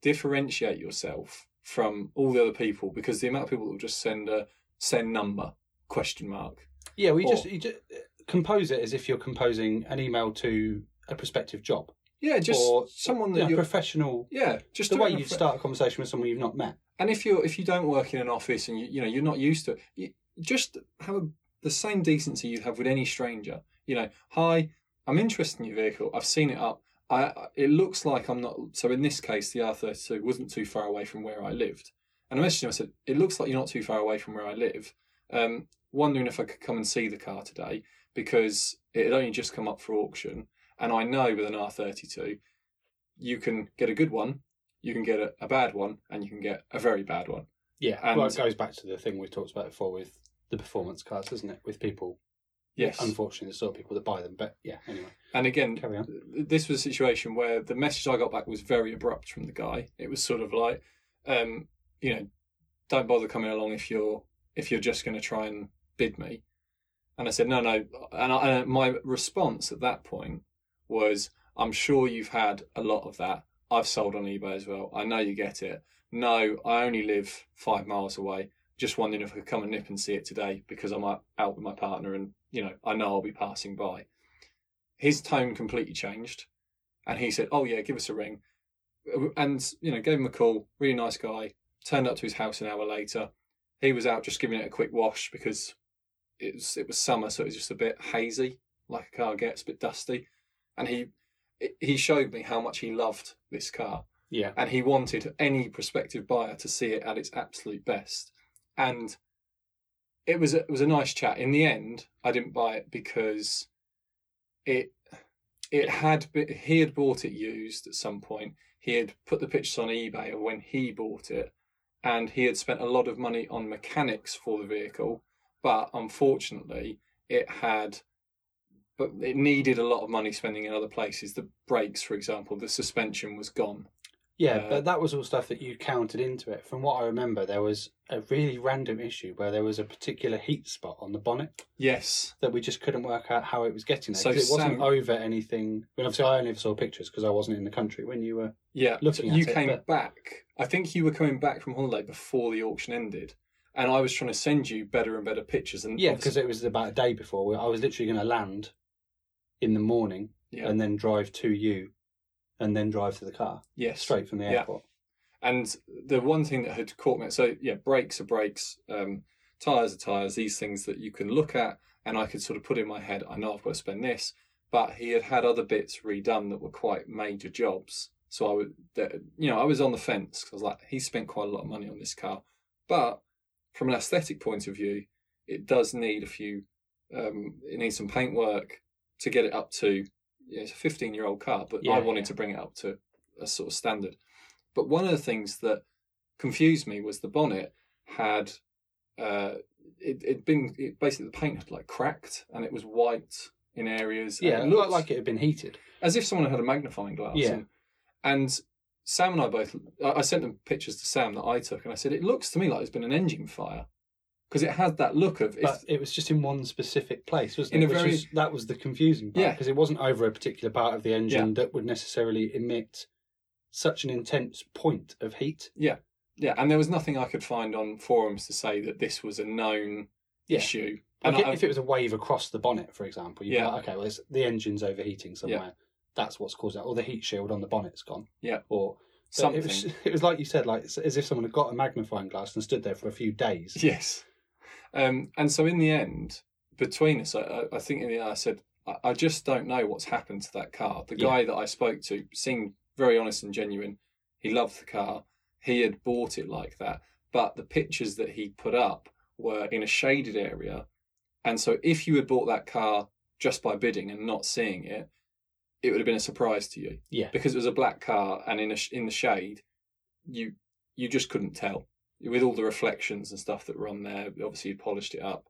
[SPEAKER 1] differentiate yourself from all the other people because the amount of people that will just send a send number question mark.
[SPEAKER 2] Yeah, we just, you just compose it as if you're composing an email to a prospective job
[SPEAKER 1] Yeah, just
[SPEAKER 2] or
[SPEAKER 1] someone that
[SPEAKER 2] know,
[SPEAKER 1] you're
[SPEAKER 2] professional.
[SPEAKER 1] yeah, just
[SPEAKER 2] the way you'd
[SPEAKER 1] fr-
[SPEAKER 2] start a conversation with someone you've not met.
[SPEAKER 1] And if you're if you don't work in an office and you you know you're not used to it, you just have a, the same decency you'd have with any stranger. You know, hi, I'm interested in your vehicle. I've seen it up. I it looks like I'm not. So in this case, the R32 wasn't too far away from where I lived. And I messaged him. I said, it looks like you're not too far away from where I live. Um, wondering if I could come and see the car today because it had only just come up for auction, and I know with an R32, you can get a good one, you can get a, a bad one, and you can get a very bad one.
[SPEAKER 2] Yeah,
[SPEAKER 1] And-
[SPEAKER 2] well, it goes back to the thing we've talked about before with the performance cars, doesn't it? With people,
[SPEAKER 1] Yes.
[SPEAKER 2] unfortunately, the sort of people that buy them. But yeah, anyway,
[SPEAKER 1] And again, this was a situation where the message I got back was very abrupt from the guy. It was sort of like, um, you know, don't bother coming along if you're if you're just going to try and bid me. And I said no, no. And, I, and my response at that point was, I'm sure you've had a lot of that. I've sold on eBay as well. I know you get it. No, I only live five miles away. Just wondering if I could come and nip and see it today because I'm out with my partner and you know I know I'll be passing by his tone completely changed and he said oh yeah give us a ring. And you know gave him a call really nice guy turned up to his house an hour later. He was out just giving it a quick wash because it was it was summer so it was just a bit hazy like a car gets a bit dusty. And he he showed me how much he loved this car.
[SPEAKER 2] Yeah,
[SPEAKER 1] and he wanted any prospective buyer to see it at its absolute best. And it was a, it was a nice chat. In the end, I didn't buy it because it it had be- he had bought it used at some point. He had put the pictures on eBay when he bought it, and he had spent a lot of money on mechanics for the vehicle. But unfortunately, it had but it needed a lot of money spending in other places. The brakes, for example, the suspension was gone.
[SPEAKER 2] Yeah,
[SPEAKER 1] uh,
[SPEAKER 2] but that was all stuff that you counted into it. From what I remember, there was a really random issue where there was a particular heat spot on the bonnet
[SPEAKER 1] Yes.
[SPEAKER 2] that we just couldn't work out how it was getting there.
[SPEAKER 1] So
[SPEAKER 2] it wasn't
[SPEAKER 1] Sam-
[SPEAKER 2] over anything. I mean, obviously, I only saw pictures because I wasn't in the country when you were.
[SPEAKER 1] Yeah.
[SPEAKER 2] Looking
[SPEAKER 1] so
[SPEAKER 2] at
[SPEAKER 1] you
[SPEAKER 2] it,
[SPEAKER 1] came
[SPEAKER 2] but-
[SPEAKER 1] back. I think you were coming back from holiday before the auction ended. And I was trying to send you better and better pictures. And
[SPEAKER 2] Yeah,
[SPEAKER 1] obviously-
[SPEAKER 2] because it was about a day before. I was literally going to land in the morning
[SPEAKER 1] yeah.
[SPEAKER 2] and then drive to you, and then drive to the car
[SPEAKER 1] yes.
[SPEAKER 2] straight from the
[SPEAKER 1] Yeah.
[SPEAKER 2] airport.
[SPEAKER 1] And the one thing that had caught me, so yeah, brakes are brakes, um, tires are tires. These things that you can look at, and I could sort of put in my head, I know I've got to spend this. But he had had other bits redone that were quite major jobs. So I would, that- you know, I was on the fence 'cause I was like, he spent quite a lot of money on this car. But from an aesthetic point of view, it does need a few. Um, it needs some paint work to get it up to. Know, it's a 15 year old car, but
[SPEAKER 2] Yeah,
[SPEAKER 1] I wanted
[SPEAKER 2] yeah.
[SPEAKER 1] to bring it up to a sort of standard. But one of the things that confused me was the bonnet had uh, it it been it, basically the paint had like cracked and it was white in areas.
[SPEAKER 2] Yeah,
[SPEAKER 1] it
[SPEAKER 2] it
[SPEAKER 1] looked
[SPEAKER 2] like it had been heated.
[SPEAKER 1] as if someone had a magnifying glass.
[SPEAKER 2] Yeah.
[SPEAKER 1] And, and Sam and I both, I I sent them pictures to Sam that I took, and I said, it looks to me like there's been an engine fire. Because it had that look of,
[SPEAKER 2] But it was just in one specific place, wasn't it?
[SPEAKER 1] very-
[SPEAKER 2] was, that was the confusing part
[SPEAKER 1] Yeah.
[SPEAKER 2] because it wasn't over a particular part of the engine that would necessarily emit such an intense point of heat.
[SPEAKER 1] yeah, yeah, and there was nothing I could find on forums to say that this was a known
[SPEAKER 2] Yeah.
[SPEAKER 1] issue.
[SPEAKER 2] Like
[SPEAKER 1] And I-
[SPEAKER 2] if it was a wave across the bonnet, for example, you'd
[SPEAKER 1] Yeah.
[SPEAKER 2] be like, okay, well, it's, the engine's overheating somewhere. That's what's caused that. Or the heat shield on the bonnet's gone.
[SPEAKER 1] Yeah.
[SPEAKER 2] Or
[SPEAKER 1] something.
[SPEAKER 2] It was, it was like you said, like as if someone had got a magnifying glass and stood there for a few days.
[SPEAKER 1] Yes. Um, and so in the end, between us, I- I, think in the end I said, I, I just don't know what's happened to that car. The
[SPEAKER 2] Yeah.
[SPEAKER 1] guy that I spoke to seemed very honest and genuine. He loved the car. He had bought it like that. But the pictures that he put up were in a shaded area. And so if you had bought that car just by bidding and not seeing it, it would have been a surprise to you
[SPEAKER 2] Yeah.
[SPEAKER 1] because it was a black car and in a, in the shade, you you just couldn't tell with all the reflections and stuff that were on there. Obviously, you polished it up.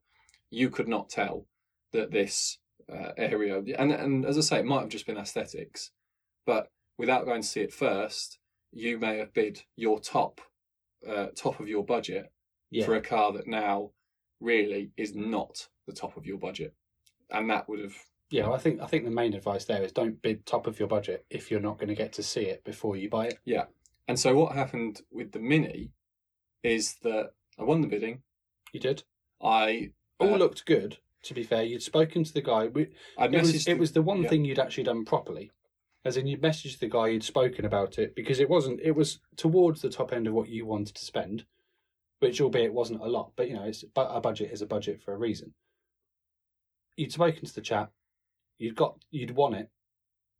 [SPEAKER 1] You could not tell that this uh, area and and as I say, it might have just been aesthetics, but without going to see it first, you may have bid your top, uh, top of your budget
[SPEAKER 2] Yeah.
[SPEAKER 1] for a car that now really is not the top of your budget, and that would have
[SPEAKER 2] Yeah, I think I think the main advice there is don't bid top of your budget if you're not going to get to see it before you buy it.
[SPEAKER 1] Yeah, and so what happened with the Mini is that I won the bidding.
[SPEAKER 2] You did.
[SPEAKER 1] I
[SPEAKER 2] All
[SPEAKER 1] uh,
[SPEAKER 2] looked good. To be fair, you'd spoken to the guy. We,
[SPEAKER 1] I
[SPEAKER 2] it was
[SPEAKER 1] messaged.
[SPEAKER 2] it was the one
[SPEAKER 1] yeah.
[SPEAKER 2] thing you'd actually done properly, as in you'd messaged the guy, you'd spoken about it because it wasn't. It was towards the top end of what you wanted to spend, which albeit wasn't a lot, but you know, it's a budget is a budget for a reason. You'd spoken to the chap, you'd got you'd won it,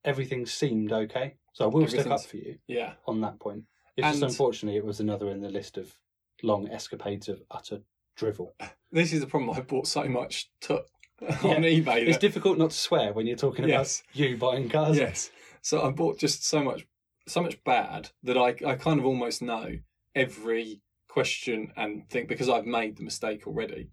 [SPEAKER 2] everything seemed okay. So I will stick up for you
[SPEAKER 1] yeah,
[SPEAKER 2] on that point. It's just unfortunately it was another in the list of long escapades of utter drivel.
[SPEAKER 1] this is the problem. I bought so much to,
[SPEAKER 2] Yeah.
[SPEAKER 1] on eBay.
[SPEAKER 2] It's
[SPEAKER 1] that-
[SPEAKER 2] difficult not to swear when you're talking
[SPEAKER 1] Yes.
[SPEAKER 2] about you buying cars.
[SPEAKER 1] yes. So I bought just so much, so much bad that I I kind of almost know every question and think because I've made the mistake already,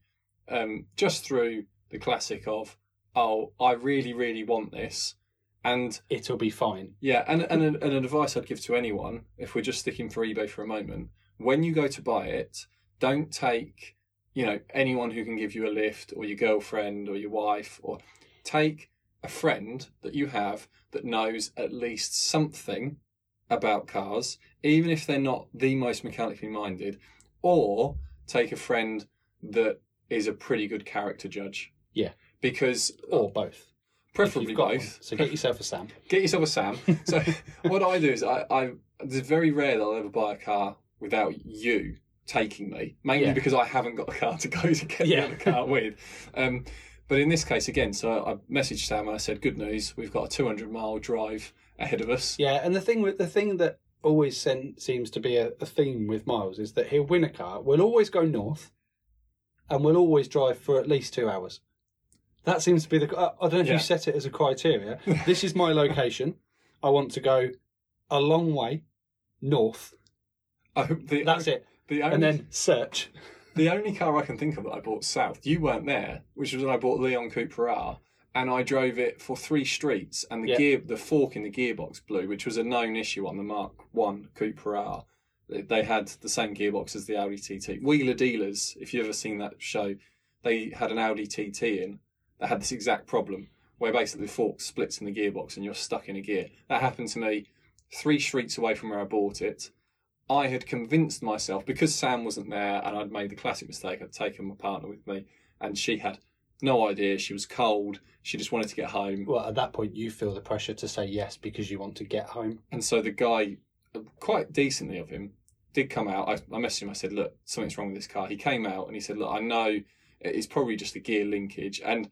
[SPEAKER 1] um, just through the classic of oh I really really want this, and
[SPEAKER 2] It'll be fine.
[SPEAKER 1] Yeah, and and and an advice I'd give to anyone, if we're just sticking for eBay for a moment, when you go to buy it, don't take, you know, anyone who can give you a lift, or your girlfriend, or your wife, or take a friend that you have that knows at least something about cars, even if they're not the most mechanically minded, or take a friend that is a pretty good character judge.
[SPEAKER 2] Yeah.
[SPEAKER 1] Because
[SPEAKER 2] Or oh, both.
[SPEAKER 1] preferably both.
[SPEAKER 2] one. So get yourself a Sam.
[SPEAKER 1] Get yourself a Sam. So what I do is I, I it's very rare that I'll ever buy a car without you taking me, mainly
[SPEAKER 2] Yeah.
[SPEAKER 1] because I haven't got a car to go to get
[SPEAKER 2] Yeah.
[SPEAKER 1] the other car with. Um, but in this case, again, so I messaged Sam and I said, "Good news, we've got a 200 mile drive ahead of us."
[SPEAKER 2] Yeah, and the thing with the thing that always sen- seems to be a, a theme with Miles is that he'll win a car. We'll always go north, and we'll always drive for at least two hours. That seems to be the. I I don't know if
[SPEAKER 1] Yeah.
[SPEAKER 2] you set it as a criteria. this is my location. I want to go a long way north.
[SPEAKER 1] I, the,
[SPEAKER 2] That's it,
[SPEAKER 1] The only,
[SPEAKER 2] and then search.
[SPEAKER 1] the only car I can think of that I bought south, you weren't there, which was when I bought Leon Cooper R, and I drove it for three streets, and the
[SPEAKER 2] Yeah.
[SPEAKER 1] gear, the fork in the gearbox blew, which was a known issue on the Mark One Cooper R. They- They had the same gearbox as the Audi TT. Wheeler Dealers, if you've ever seen that show, they had an Audi TT in that had this exact problem, where basically the fork splits in the gearbox and you're stuck in a gear. That happened to me three streets away from where I bought it. I had convinced myself because Sam wasn't there and I'd made the classic mistake. I'd taken my partner with me, and she had no idea. She was cold. She just wanted to get home,
[SPEAKER 2] Well, at that point, you feel the pressure to say yes because you want to get home.
[SPEAKER 1] and so the guy, quite decently of him, did come out. I, I messaged him. I said, "Look, something's wrong with this car." He came out and he said, "Look, I know it's probably just the gear linkage," and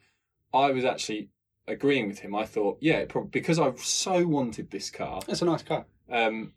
[SPEAKER 1] I was actually agreeing with him. I thought, yeah, it probably because I so wanted this car.
[SPEAKER 2] It's a nice car.
[SPEAKER 1] um,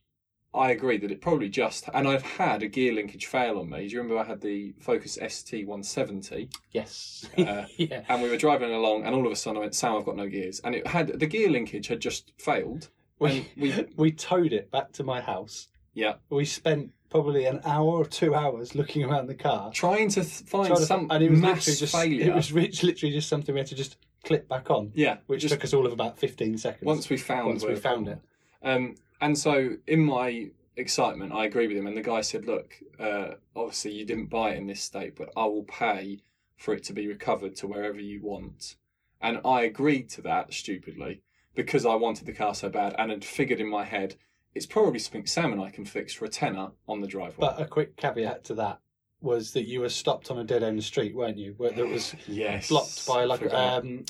[SPEAKER 1] I agree that it probably just, and I've had a gear linkage fail on me. Do you remember I had the Focus ST 170,
[SPEAKER 2] Yes.
[SPEAKER 1] Uh,
[SPEAKER 2] yeah.
[SPEAKER 1] and we were driving along, and all of a sudden I went, "Sam, I've got no gears," and it had the gear linkage had just failed.
[SPEAKER 2] We,
[SPEAKER 1] we,
[SPEAKER 2] we towed it back to my house.
[SPEAKER 1] yeah,
[SPEAKER 2] We spent probably an hour or two hours looking around the car.
[SPEAKER 1] trying to th- find
[SPEAKER 2] trying to-
[SPEAKER 1] some
[SPEAKER 2] and it was
[SPEAKER 1] mass
[SPEAKER 2] literally just
[SPEAKER 1] failure.
[SPEAKER 2] it was literally just something we had to just clip back on,
[SPEAKER 1] yeah,
[SPEAKER 2] which took us all of about fifteen seconds.
[SPEAKER 1] once we found
[SPEAKER 2] once we found it.
[SPEAKER 1] Um, and so, in my excitement, I agree with him. And the guy said, "Look, uh, obviously you didn't buy it in this state, but I will pay for it to be recovered to wherever you want." And I agreed to that stupidly because I wanted the car so bad, and had figured in my head it's probably something Sam and I can fix for a tenner on the driveway.
[SPEAKER 2] But a quick caveat to that was that you were stopped on a dead end street, weren't you? Where that was
[SPEAKER 1] yes,
[SPEAKER 2] blocked by like um,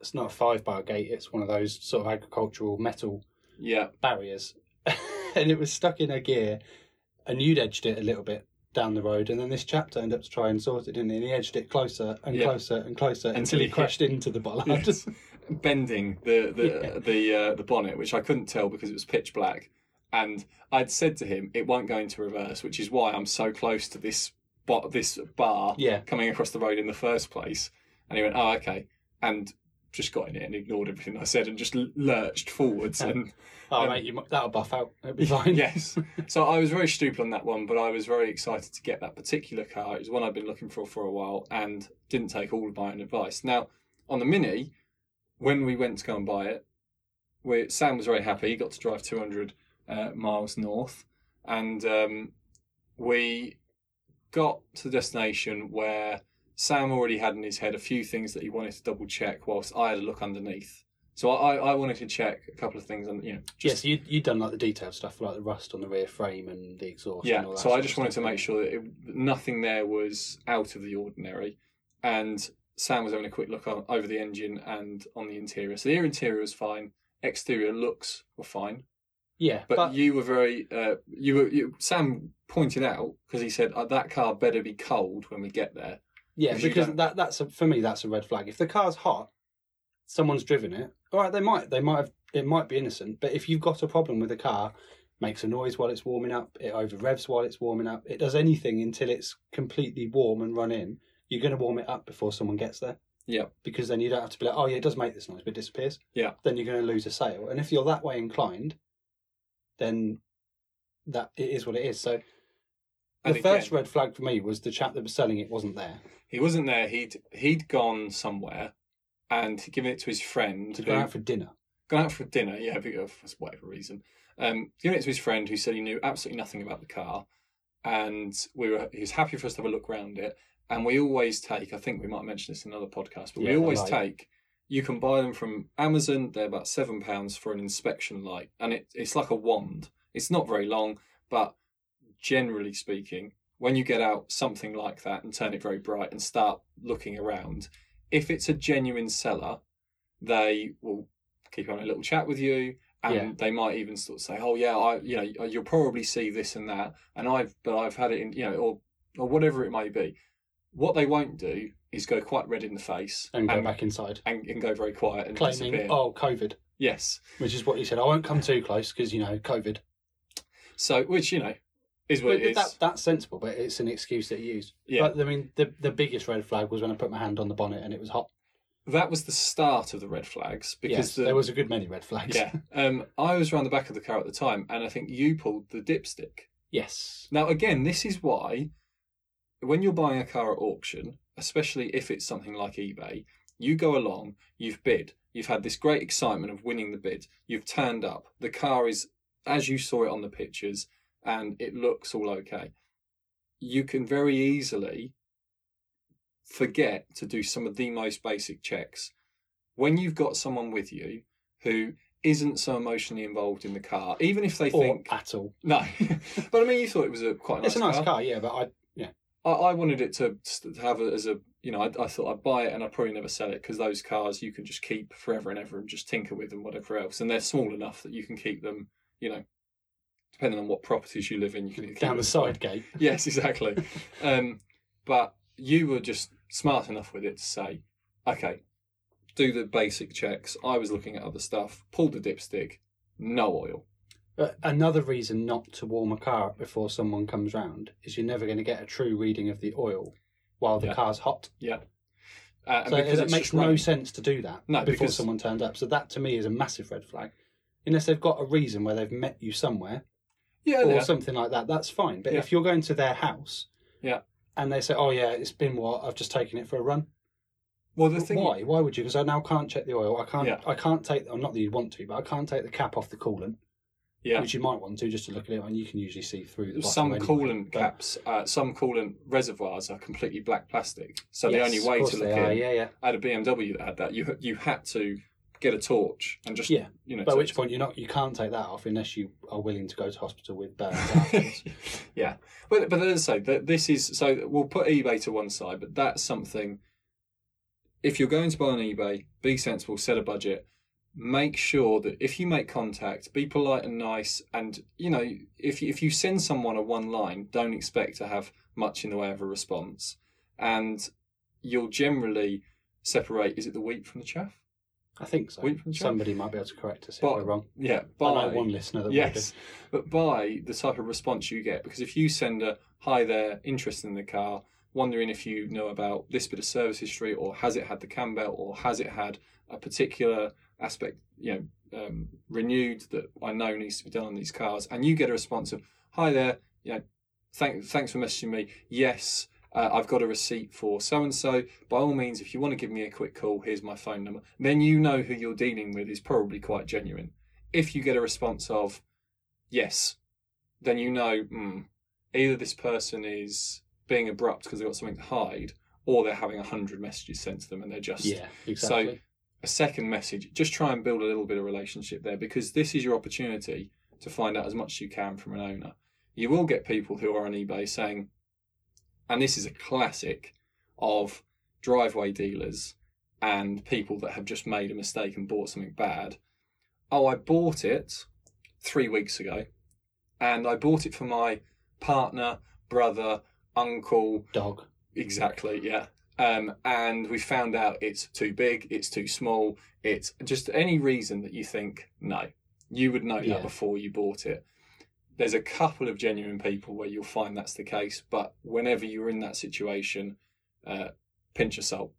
[SPEAKER 2] it's not a five bar gate; it's one of those sort of agricultural metal
[SPEAKER 1] yeah,
[SPEAKER 2] barriers, and it was stuck in a gear, and you'd edged it a little bit down the road, and then this chap turned up to try and sort it, didn't he? And he edged it closer and
[SPEAKER 1] Yeah.
[SPEAKER 2] closer and closer
[SPEAKER 1] Until
[SPEAKER 2] until,
[SPEAKER 1] he
[SPEAKER 2] he
[SPEAKER 1] hit-
[SPEAKER 2] crashed into the bollard.
[SPEAKER 1] yes. bending the the
[SPEAKER 2] Yeah.
[SPEAKER 1] the uh, the bonnet, which I couldn't tell because it was pitch black. And I'd said to him, "It won't go into reverse," which is why I'm so close to this bo- this bar
[SPEAKER 2] Yeah.
[SPEAKER 1] coming across the road in the first place. And he went, "Oh, okay," and just got in it and ignored everything I said and just lurched forwards. And
[SPEAKER 2] Oh,
[SPEAKER 1] Um,
[SPEAKER 2] mate, you, that'll buff out. It'll be fine.
[SPEAKER 1] yes, so I was very stupid on that one, but I was very excited to get that particular car. It was one I'd been looking for for a while and didn't take all of my own advice. Now, on the Mini, when we went to go and buy it, we Sam was very happy. He got to drive 200 uh, miles north, and um, we got to the destination where Sam already had in his head a few things that he wanted to double check, whilst I had a look underneath. So I, I wanted to check a couple of things, and you know,
[SPEAKER 2] yes, you you'd done like the detailed stuff, like the rust on the rear frame and the exhaust. and
[SPEAKER 1] yeah.
[SPEAKER 2] all that
[SPEAKER 1] So I just wanted to make sure that it, nothing there was out of the ordinary, and Sam was having a quick look on, over the engine and on the interior. So the interior was fine, exterior looks were fine,
[SPEAKER 2] Yeah,
[SPEAKER 1] but,
[SPEAKER 2] but,
[SPEAKER 1] you were very uh, you were you, Sam pointed out because he said uh, that car better be cold when we get there.
[SPEAKER 2] Yeah,
[SPEAKER 1] because you
[SPEAKER 2] because
[SPEAKER 1] don't-
[SPEAKER 2] that that's a, for me that's a red flag. If the car's hot, someone's driven it. All right, they might they might have it might be innocent, but if you've got a problem with a car, makes a noise while it's warming up, it over revs while it's warming up, it does anything until it's completely warm and run in. You're going to warm it up before someone gets there.
[SPEAKER 1] Yeah.
[SPEAKER 2] because then you don't have to be like, oh yeah, it does make this noise, but it disappears.
[SPEAKER 1] Yeah.
[SPEAKER 2] Then you're going to lose a sale, and if you're that way inclined, then that it is what it is. So
[SPEAKER 1] And
[SPEAKER 2] the first
[SPEAKER 1] again-
[SPEAKER 2] red flag for me was the chap that was selling it wasn't there.
[SPEAKER 1] He wasn't there. He'd he'd gone somewhere and given it to his friend.
[SPEAKER 2] To go out for dinner.
[SPEAKER 1] gone out for dinner, yeah, because for whatever reason. Um, given it to his friend who said he knew absolutely nothing about the car, and we were he was happy for us to have a look around it. And we always take, I think we might mention this in another podcast, but
[SPEAKER 2] Yeah,
[SPEAKER 1] we always take. You can buy them from Amazon. They're about seven pounds for an inspection light, and it, it's like a wand. It's not very long, but generally speaking, when you get out something like that and turn it very bright and start looking around, if it's a genuine seller, they will keep on a little chat with you and
[SPEAKER 2] Yeah.
[SPEAKER 1] they might even sort of say oh yeah i you know you'll probably see this and that and i've but i've had it in you know or or whatever it may be what they won't do is go quite red in the face
[SPEAKER 2] and go back inside,
[SPEAKER 1] and, and go very quiet and
[SPEAKER 2] claiming,
[SPEAKER 1] disappear
[SPEAKER 2] "Oh, COVID,"
[SPEAKER 1] yes
[SPEAKER 2] which is what you said. I won't come too close because you know COVID.
[SPEAKER 1] so which you know is what
[SPEAKER 2] But
[SPEAKER 1] it is
[SPEAKER 2] that, that's sensible, but it's an excuse that he used.
[SPEAKER 1] yeah
[SPEAKER 2] But, I mean, the the biggest red flag was when I put my hand on the bonnet and it was hot.
[SPEAKER 1] that was the start of the red flags because
[SPEAKER 2] Yes,
[SPEAKER 1] the,
[SPEAKER 2] there was a good many red flags.
[SPEAKER 1] yeah um i was around the back of the car at the time and i think you pulled the dipstick
[SPEAKER 2] yes.
[SPEAKER 1] Now, again, this is why when you're buying a car at auction, especially if it's something like eBay, you go along, you've bid, you've had this great excitement of winning the bid, you've turned up, the car is as you saw it on the pictures, and it looks all okay. You can very easily forget to do some of the most basic checks. When you've got someone with you who isn't so emotionally involved in the car, even if they
[SPEAKER 2] Or
[SPEAKER 1] think
[SPEAKER 2] at all.
[SPEAKER 1] no, but I mean, you thought it was a quite nice
[SPEAKER 2] it's a nice
[SPEAKER 1] car.
[SPEAKER 2] car, yeah, but I
[SPEAKER 1] I, I wanted it to, to have it as a, you know, I, I thought I'd buy it and I'd probably never sell it because those cars you can just keep forever and ever and just tinker with and whatever else, and they're small enough that you can keep them, you know, depending on what properties you live in, you can
[SPEAKER 2] down the side gate.
[SPEAKER 1] Yes, exactly. um, but you were just smart enough with it to say, okay, do the basic checks. I was looking at other stuff, pulled the dipstick, no oil.
[SPEAKER 2] Another reason not to warm a car up before someone comes round is you're never going to get a true reading of the oil while the
[SPEAKER 1] Yeah.
[SPEAKER 2] car's hot.
[SPEAKER 1] Yeah. Uh,
[SPEAKER 2] So
[SPEAKER 1] because
[SPEAKER 2] it makes no sense to do that
[SPEAKER 1] No,
[SPEAKER 2] before someone turns up. So that to me is a massive red flag. Unless they've got a reason where they've met you somewhere
[SPEAKER 1] Yeah,
[SPEAKER 2] or
[SPEAKER 1] yeah.
[SPEAKER 2] something like that, that's fine. But
[SPEAKER 1] Yeah.
[SPEAKER 2] if you're going to their house,
[SPEAKER 1] Yeah.
[SPEAKER 2] and they say, "Oh yeah, it's been what? I've just taken it for a run."
[SPEAKER 1] Well, the thing,
[SPEAKER 2] Why? Why would you? Because I now can't check the oil. I can't.
[SPEAKER 1] Yeah.
[SPEAKER 2] I can't take. Or not that you'd want to, but I can't take the cap off the coolant,
[SPEAKER 1] yeah,
[SPEAKER 2] which you might want to just to look at it, and you can usually see through the.
[SPEAKER 1] some
[SPEAKER 2] anyway.
[SPEAKER 1] coolant
[SPEAKER 2] But-
[SPEAKER 1] caps, uh, some coolant reservoirs are completely black plastic. So the only way to look in,
[SPEAKER 2] Yeah, yeah.
[SPEAKER 1] I had a BMW that had that. You you had to get a torch and just
[SPEAKER 2] Yeah.
[SPEAKER 1] you know.
[SPEAKER 2] By which point you're not. You can't take that off unless you are willing to go to hospital with burns
[SPEAKER 1] yeah, but but as I say, this is so we'll put eBay to one side, but that's something. If you're going to buy on eBay, be sensible, set a budget. Make sure that if you make contact, be polite and nice, and you know if if you send someone a one line, don't expect to have much in the way of a response, and you'll generally separate. Is it the wheat from the chaff?
[SPEAKER 2] I think so.
[SPEAKER 1] Wheat from chaff?
[SPEAKER 2] Somebody might be able to correct us
[SPEAKER 1] But-
[SPEAKER 2] if we're wrong.
[SPEAKER 1] Yeah,
[SPEAKER 2] I
[SPEAKER 1] buy
[SPEAKER 2] know one listener that
[SPEAKER 1] yes, but by the type of response you get, because if you send a hi there, interested in the car, wondering if you know about this bit of service history, or has it had the cam belt, or has it had a particular aspect, you know, um, renewed that I know needs to be done on these cars, and you get a response of hi there, you know, thank, thanks for messaging me. Yes, Uh, I've got a receipt for so and so. By all means, if you want to give me a quick call, here's my phone number. Then you know who you're dealing with is probably quite genuine. If you get a response of yes, then you know mm, either this person is being abrupt because they've got something to hide, or they're having a hundred messages sent to them and they're just
[SPEAKER 2] Yeah, exactly.
[SPEAKER 1] So a second message. Just try and build a little bit of relationship there because this is your opportunity to find out as much as you can from an owner. You will get people who are on eBay saying, and this is a classic of driveway dealers and people that have just made a mistake and bought something bad. Oh, I bought it three weeks ago and I bought it for my partner, brother, uncle,
[SPEAKER 2] Dog.
[SPEAKER 1] Exactly, yeah. Um, and we found out it's too big, it's too small, it's just any reason that you think, no, you would know
[SPEAKER 2] Yeah.
[SPEAKER 1] that before you bought it. There's a couple of genuine people where you'll find that's the case, but whenever you're in that situation, uh, pinch of salt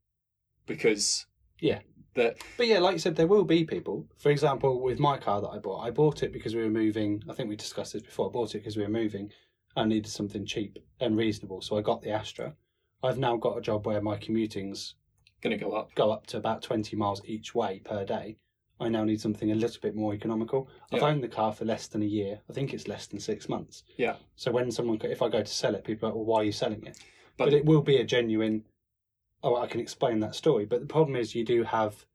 [SPEAKER 1] because
[SPEAKER 2] Yeah.
[SPEAKER 1] that
[SPEAKER 2] But yeah, like you said, there will be people. For example, with my car that I bought, I bought it because we were moving. I think we discussed this before. I bought it because we were moving. I needed something cheap and reasonable, so I got the Astra. I've now got a job where my commutings
[SPEAKER 1] going to go up.
[SPEAKER 2] go up to about 20 miles each way per day. I now need something a little bit more economical. I've
[SPEAKER 1] Yeah.
[SPEAKER 2] owned the car for less than a year. I think it's less than six months.
[SPEAKER 1] Yeah.
[SPEAKER 2] So when someone, if I go to sell it, people are like, well, why are you selling it?
[SPEAKER 1] But,
[SPEAKER 2] but it will be a genuine oh i can explain that story but the problem is you do have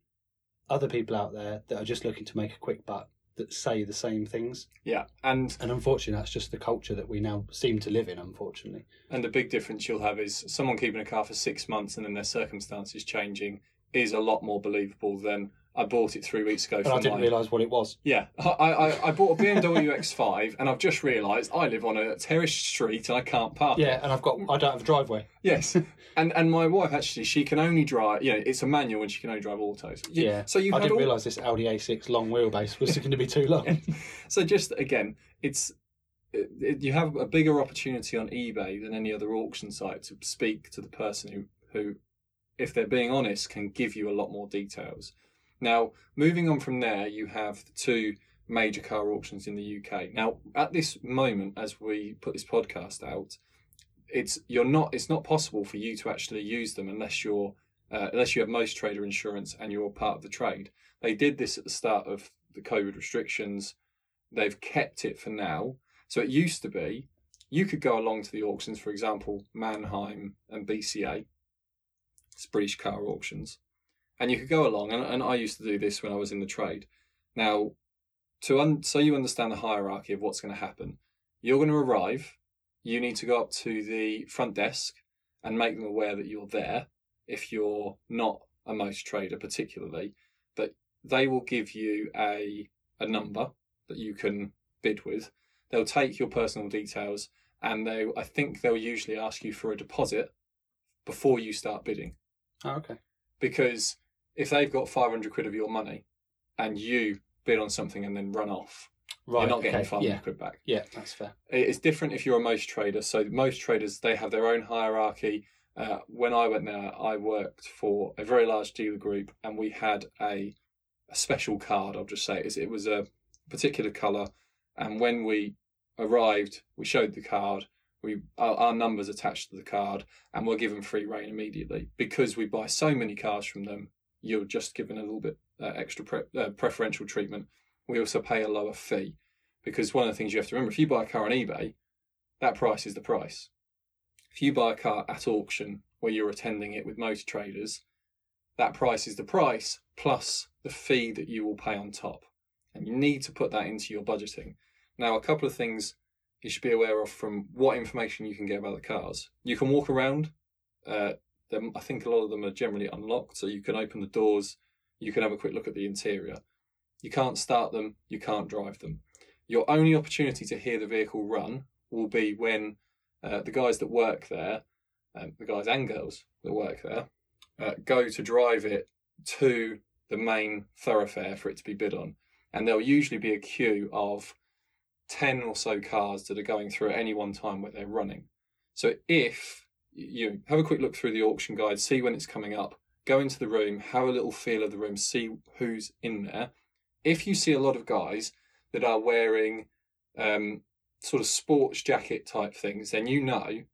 [SPEAKER 2] other people out there that are just looking to make a quick buck that say the same things
[SPEAKER 1] yeah, and
[SPEAKER 2] and unfortunately that's just the culture that we now seem to live in unfortunately
[SPEAKER 1] And the big difference you'll have is someone keeping a car for six months and then their circumstances changing is a lot more believable than I bought it three weeks ago
[SPEAKER 2] and
[SPEAKER 1] for
[SPEAKER 2] i didn't
[SPEAKER 1] mine.
[SPEAKER 2] realise what it was
[SPEAKER 1] Yeah, I, I, I bought a BMW X5 and I've just realised I live on a terraced street and I can't park.
[SPEAKER 2] yeah and i've got i don't have a driveway
[SPEAKER 1] Yes, and and my wife actually she can only drive. You know, it's a manual and she can only drive autos.
[SPEAKER 2] Yeah
[SPEAKER 1] So you
[SPEAKER 2] i didn't
[SPEAKER 1] all,
[SPEAKER 2] realise this audi a6 long wheelbase was going to be too long
[SPEAKER 1] So just again, it's it, it- you have a bigger opportunity on eBay than any other auction site to speak to the person who who, if they're being honest, can give you a lot more details. Now, moving on from there, you have the two major car auctions in the UK. Now, at this moment, as we put this podcast out, it's you're not it's not possible for you to actually use them unless you're uh, unless you have motor trader insurance and you're part of the trade. They did this at the start of the COVID restrictions. They've kept it for now. So it used to be you could go along to the auctions, for example, Manheim and BCA, it's British car auctions, and you could go along. And, and I used to do this when I was in the trade. Now, to un- so you understand the hierarchy of what's going to happen, you're going to arrive. You need to go up to the front desk and make them aware that you're there. If you're not a motor trader, particularly, but they will give you a a number that you can bid with. They'll take your personal details and they I think they'll usually ask you for a deposit before you start bidding.
[SPEAKER 2] oh, okay
[SPEAKER 1] Because if they've got 500 quid of your money and you bid on something and then run off,
[SPEAKER 2] right
[SPEAKER 1] you're not getting
[SPEAKER 2] okay.
[SPEAKER 1] 500
[SPEAKER 2] yeah
[SPEAKER 1] quid back.
[SPEAKER 2] yeah that's fair
[SPEAKER 1] It's different if you're a motor trader. So motor traders, they have their own hierarchy. Uh, when I went there, I worked for a very large dealer group and we had a, a special card, I'll just say. It, it was a particular colour. And when we arrived, we showed the card. We our, our numbers attached to the card, and we're given free reign immediately because we buy so many cars from them. You're just given a little bit uh, extra pre- uh, preferential treatment. We also pay a lower fee because one of the things you have to remember if you buy a car on eBay, that price is the price. If you buy a car at auction where you're attending it with motor traders, that price is the price plus the fee that you will pay on top. And you need to put that into your budgeting. Now, a couple of things you should be aware of from what information you can get about the cars. You can walk around. Uh, them, I think a lot of them are generally unlocked, so you can open the doors. You can have a quick look at the interior. You can't start them. You can't drive them. Your only opportunity to hear the vehicle run will be when uh, the guys that work there, um, the guys and girls that work there, uh, go to drive it to the main thoroughfare for it to be bid on. And there'll usually be a queue of 10 or so cars that are going through at any one time where they're running. So if you have a quick look through the auction guide, see when it's coming up, go into the room, have a little feel of the room, see who's in there. If you see a lot of guys that are wearing um, sort of sports jacket type things, then you know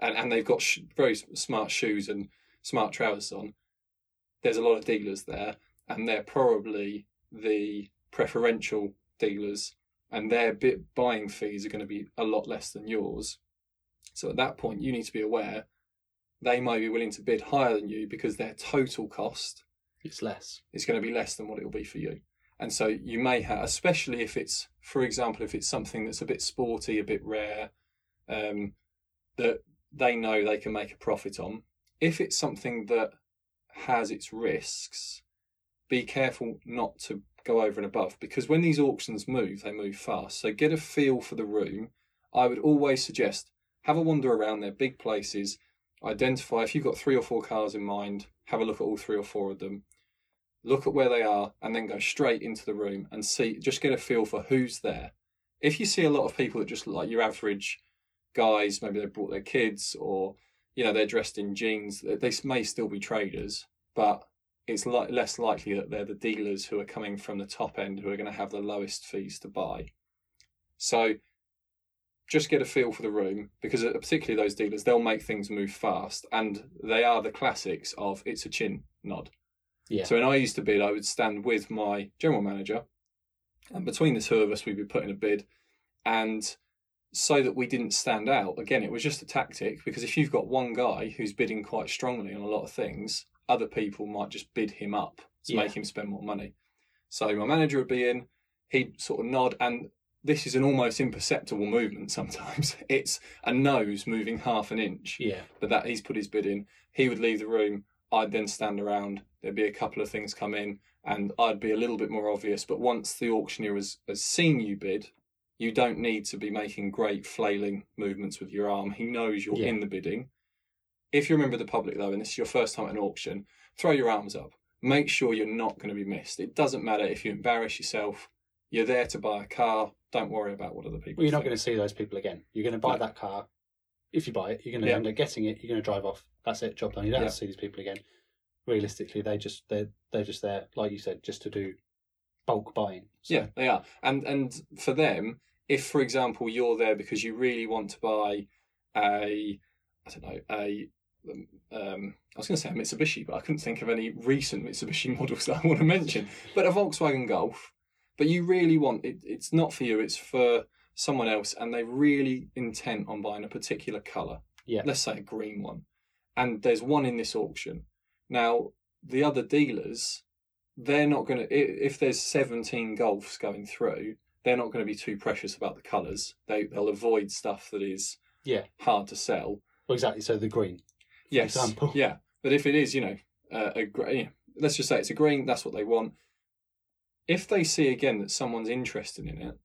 [SPEAKER 1] and, and they've got sh- very smart shoes and smart trousers on, there's a lot of dealers there, and they're probably the preferential dealers, and their bit buying fees are going to be a lot less than yours. So at that point, you need to be aware they may be willing to bid higher than you because their total cost
[SPEAKER 2] It's less.
[SPEAKER 1] It's going to be less than what it will be for you. And so you may have, especially if it's, for example, if it's something that's a bit sporty, a bit rare, um, that they know they can make a profit on. If it's something that has its risks, be careful not to go over and above because when these auctions move, they move fast. So get a feel for the room. I would always suggest have a wander around their big places, identify if you've got three or four cars in mind, have a look at all three or four of them. Look at where they are and then go straight into the room and see just get a feel for who's there. If you see a lot of people that just look like your average guys maybe they brought their kids or you know they're dressed in jeans they may still be traders but it's li- less likely that they're the dealers who are coming from the top end who are going to have the lowest fees to buy. So just get a feel for the room because particularly those dealers they'll make things move fast and they are the classics of it's a chin nod
[SPEAKER 2] Yeah.
[SPEAKER 1] so when I used to bid, I would stand with my general manager, and between the two of us, we'd be putting a bid, and so that we didn't stand out. Again, it was just a tactic because if you've got one guy who's bidding quite strongly on a lot of things, other people might just bid him up to
[SPEAKER 2] Yeah.
[SPEAKER 1] make him spend more money. So my manager would be in, he'd sort of nod, and this is an almost imperceptible movement sometimes. It's a nose moving half an inch
[SPEAKER 2] Yeah.
[SPEAKER 1] but that he's put his bid in. He would leave the room. I'd then stand around. There'd be a couple of things come in, and I'd be a little bit more obvious. But once the auctioneer has, has seen you bid, you don't need to be making great flailing movements with your arm. He knows you're
[SPEAKER 2] Yeah.
[SPEAKER 1] in the bidding. If you're a member of the public, though, and this is your first time at an auction, throw your arms up. Make sure you're not going to be missed. It doesn't matter if you embarrass yourself. You're there to buy a car. Don't worry about what other people.
[SPEAKER 2] Well, you're not
[SPEAKER 1] think.
[SPEAKER 2] going to see those people again. You're going to buy
[SPEAKER 1] No.
[SPEAKER 2] that car. If you buy it, you're going to
[SPEAKER 1] Yeah.
[SPEAKER 2] end up getting it. You're going to drive off. That's it. Job done. You don't
[SPEAKER 1] Yeah.
[SPEAKER 2] have to see these people again. Realistically, they just they're they're just there, like you said, just to do bulk buying. So,
[SPEAKER 1] Yeah, they are. And and for them, if for example you're there because you really want to buy a I don't know, a um, I was going to say a Mitsubishi, but I couldn't think of any recent Mitsubishi models that I want to mention. But a Volkswagen Golf, but you really want it. It's not for you. It's for someone else, and they're really intent on buying a particular color.
[SPEAKER 2] Yeah.
[SPEAKER 1] Let's say a green one, and there's one in this auction. Now the other dealers, they're not going to. If there's 17 Golfs going through, they're not going to be too precious about the colours. They they'll avoid stuff that is
[SPEAKER 2] Yeah.
[SPEAKER 1] hard to sell.
[SPEAKER 2] Well, exactly. So the green.
[SPEAKER 1] Yes.
[SPEAKER 2] example.
[SPEAKER 1] Yeah. But if it is, you know, uh, a green, let's just say it's a green, that's what they want. If they see again that someone's interested in it,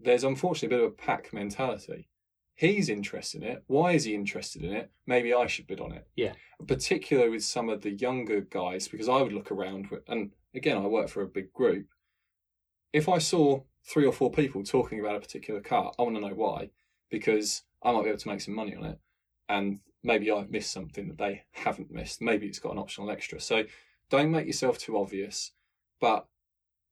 [SPEAKER 1] there's unfortunately a bit of a pack mentality. He's interested in it. Why is he interested in it? Maybe I should bid on it.
[SPEAKER 2] Yeah.
[SPEAKER 1] Particularly with some of the younger guys, because I would look around, with, and again, I work for a big group. If I saw three or four people talking about a particular car, I want to know why, because I might be able to make some money on it and maybe I've missed something that they haven't missed. Maybe it's got an optional extra. So don't make yourself too obvious, but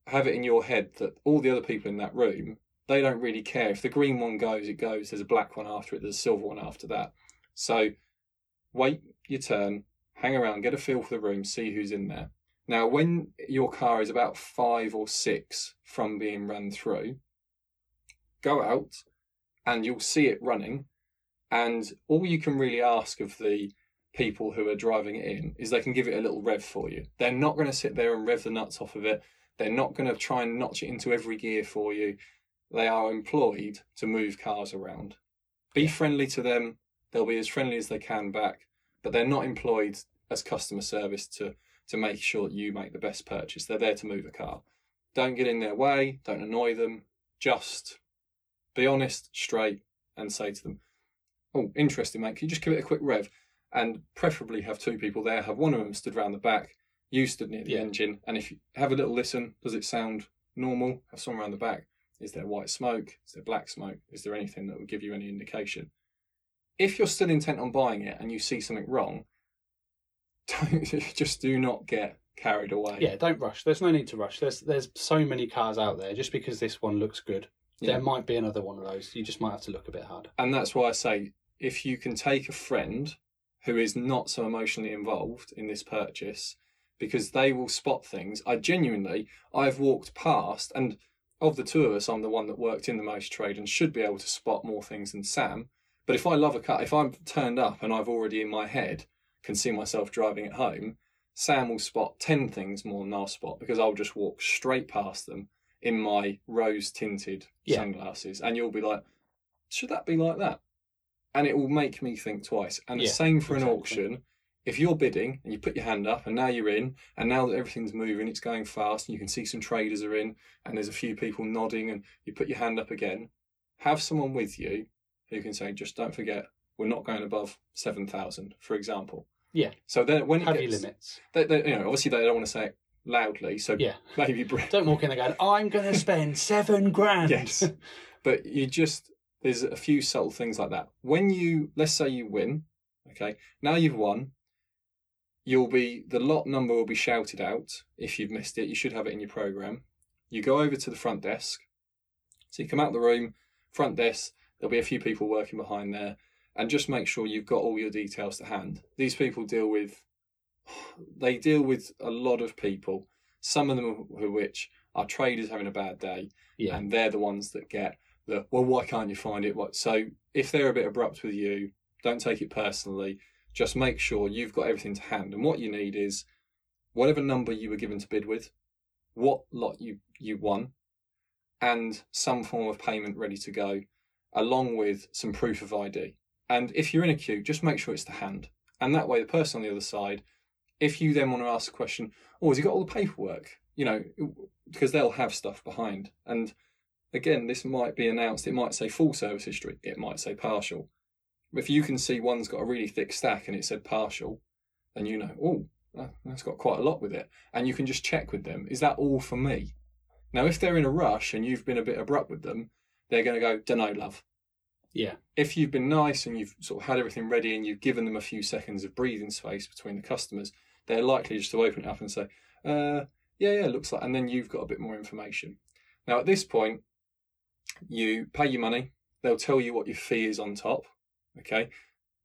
[SPEAKER 1] have it in your head that all the other people in that room, they don't really care. If the green one goes, it goes. There's a black one after it, there's a silver one after that. So wait your turn, hang around, get a feel for the room, see who's in there. Now, when your car is about five or six from being run through, go out and you'll see it running and all you can really ask of the people who are driving it in is they can give it a little rev for you. They're not going to sit there and rev the nuts off of it. They're not going to try and notch it into every gear for you. They are employed to move cars around. Be friendly to them. They'll be as friendly as they can back, but they're not employed as customer service to to make sure that you make the best purchase. They're there to move a car. Don't get in their way. Don't annoy them. Just be honest, straight, and say to them, oh, interesting, mate. Can you just give it a quick rev? And preferably have two people there. Have one of them stood round the back, you stood near the
[SPEAKER 2] Yeah.
[SPEAKER 1] engine. And if you have a little listen, does it sound normal? Have someone around the back. Is there white smoke? Is there black smoke? Is there anything that would give you any indication? If you're still intent on buying it and you see something wrong, don't, just do not get carried away.
[SPEAKER 2] Yeah, don't rush. There's no need to rush. There's there's so many cars out there. Just because this one looks good,
[SPEAKER 1] Yeah.
[SPEAKER 2] there might be another one of those. You just might have to look a bit harder.
[SPEAKER 1] And that's why I say if you can take a friend who is not so emotionally involved in this purchase because they will spot things. I genuinely, I've walked past, and of the two of us, I'm the one that worked in the motor trade and should be able to spot more things than Sam. But if I love a car, if I'm turned up and I've already in my head can see myself driving it home, Sam will spot 10 things more than I'll spot because I'll just walk straight past them in my rose tinted
[SPEAKER 2] Yeah.
[SPEAKER 1] sunglasses. And you'll be like, should that be like that? And it will make me think twice. And the same for an
[SPEAKER 2] exactly.
[SPEAKER 1] auction. If you're bidding and you put your hand up and now you're in, and now that everything's moving, it's going fast, and you can see some traders are in, and there's a few people nodding, and you put your hand up again, have someone with you who can say, just don't forget, we're not going above 7,000, for example.
[SPEAKER 2] Yeah.
[SPEAKER 1] So then when it
[SPEAKER 2] Have
[SPEAKER 1] gets,
[SPEAKER 2] limits.
[SPEAKER 1] they, they, you know, obviously they don't want to say it loudly, so
[SPEAKER 2] Yeah.
[SPEAKER 1] maybe
[SPEAKER 2] Don't walk in there going, I'm going to spend seven grand.
[SPEAKER 1] Yes. but you just there's a few subtle things like that. When you let's say you win, okay, now you've won, you'll be the lot number will be shouted out. If you've missed it, you should have it in your program. You go over to the front desk. So you come out the room, front desk, there'll be a few people working behind there, and just make sure you've got all your details to hand. These people deal with they deal with a lot of people. Some of them who which are traders having a bad day
[SPEAKER 2] yeah.
[SPEAKER 1] and they're the ones that get the well why can't you find it what so if they're a bit abrupt with you don't take it personally just make sure you've got everything to hand and what you need is whatever number you were given to bid with what lot you you won and some form of payment ready to go along with some proof of id and if you're in a queue just make sure it's to hand and that way the person on the other side if you then want to ask a question oh has he got all the paperwork you know because they'll have stuff behind and again, this might be announced. It might say full service history. It might say partial. If you can see one's got a really thick stack and it said partial, then you know, oh, that- that's got quite a lot with it. And you can just check with them, is that all for me? Now, if they're in a rush and you've been a bit abrupt with them, they're going to go, dunno, love.
[SPEAKER 2] Yeah.
[SPEAKER 1] If you've been nice and you've sort of had everything ready and you've given them a few seconds of breathing space between the customers, they're likely just to open it up and say, uh, yeah, yeah, looks like, and then you've got a bit more information. Now, at this point, you pay your money. They'll tell you what your fee is on top. Okay.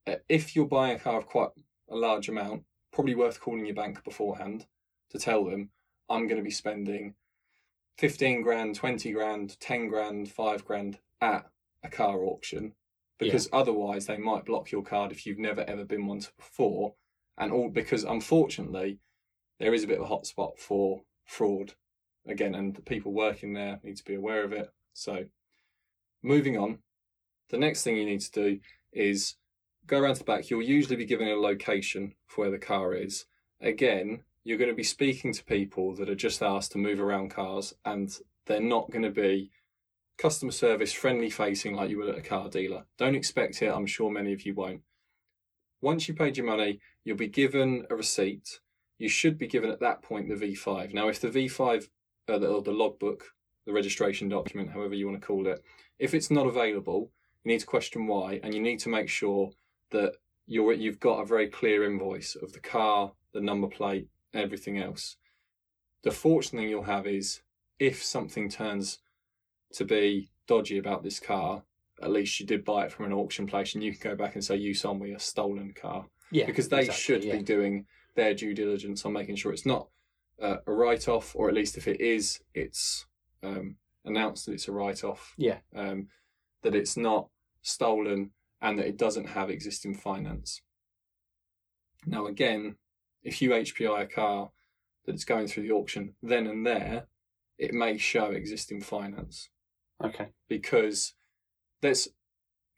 [SPEAKER 1] Uh, If you're buying a car of quite a large amount, probably worth calling your bank beforehand to tell them, I'm going to be spending 15 grand, 20 grand, 10 grand, 5 grand at a car auction. Because otherwise, they might block your card if you've never ever been one before. And all because unfortunately, there is a bit of a hotspot for fraud again, and the people working there need to be aware of it. So, moving on, the next thing you need to do is go around to the back. You'll usually be given a location for where the car is. Again, you're going to be speaking to people that are just asked to move around cars, and they're not going to be customer service friendly facing like you would at a car dealer. Don't expect it. I'm sure many of you won't. Once you paid your money, you'll be given a receipt. You should be given at that point the V5. Now, if the V5 uh, the, or the logbook, the registration document, however you want to call it, if it's not available, you need to question why, and you need to make sure that you're you've got a very clear invoice of the car, the number plate, everything else. The fortunate thing you'll have is if something turns to be dodgy about this car, at least you did buy it from an auction place, and you can go back and say you sold me a stolen car
[SPEAKER 2] Yeah.
[SPEAKER 1] because they
[SPEAKER 2] exactly,
[SPEAKER 1] should
[SPEAKER 2] yeah.
[SPEAKER 1] be doing their due diligence on making sure it's not uh, a write off, or at least if it is, it's um, announced that it's a write off.
[SPEAKER 2] Yeah.
[SPEAKER 1] Um, that it's not stolen and that it doesn't have existing finance. Now, again, if you HPI a car that's going through the auction then and there, it may show existing finance
[SPEAKER 2] Okay.
[SPEAKER 1] because there's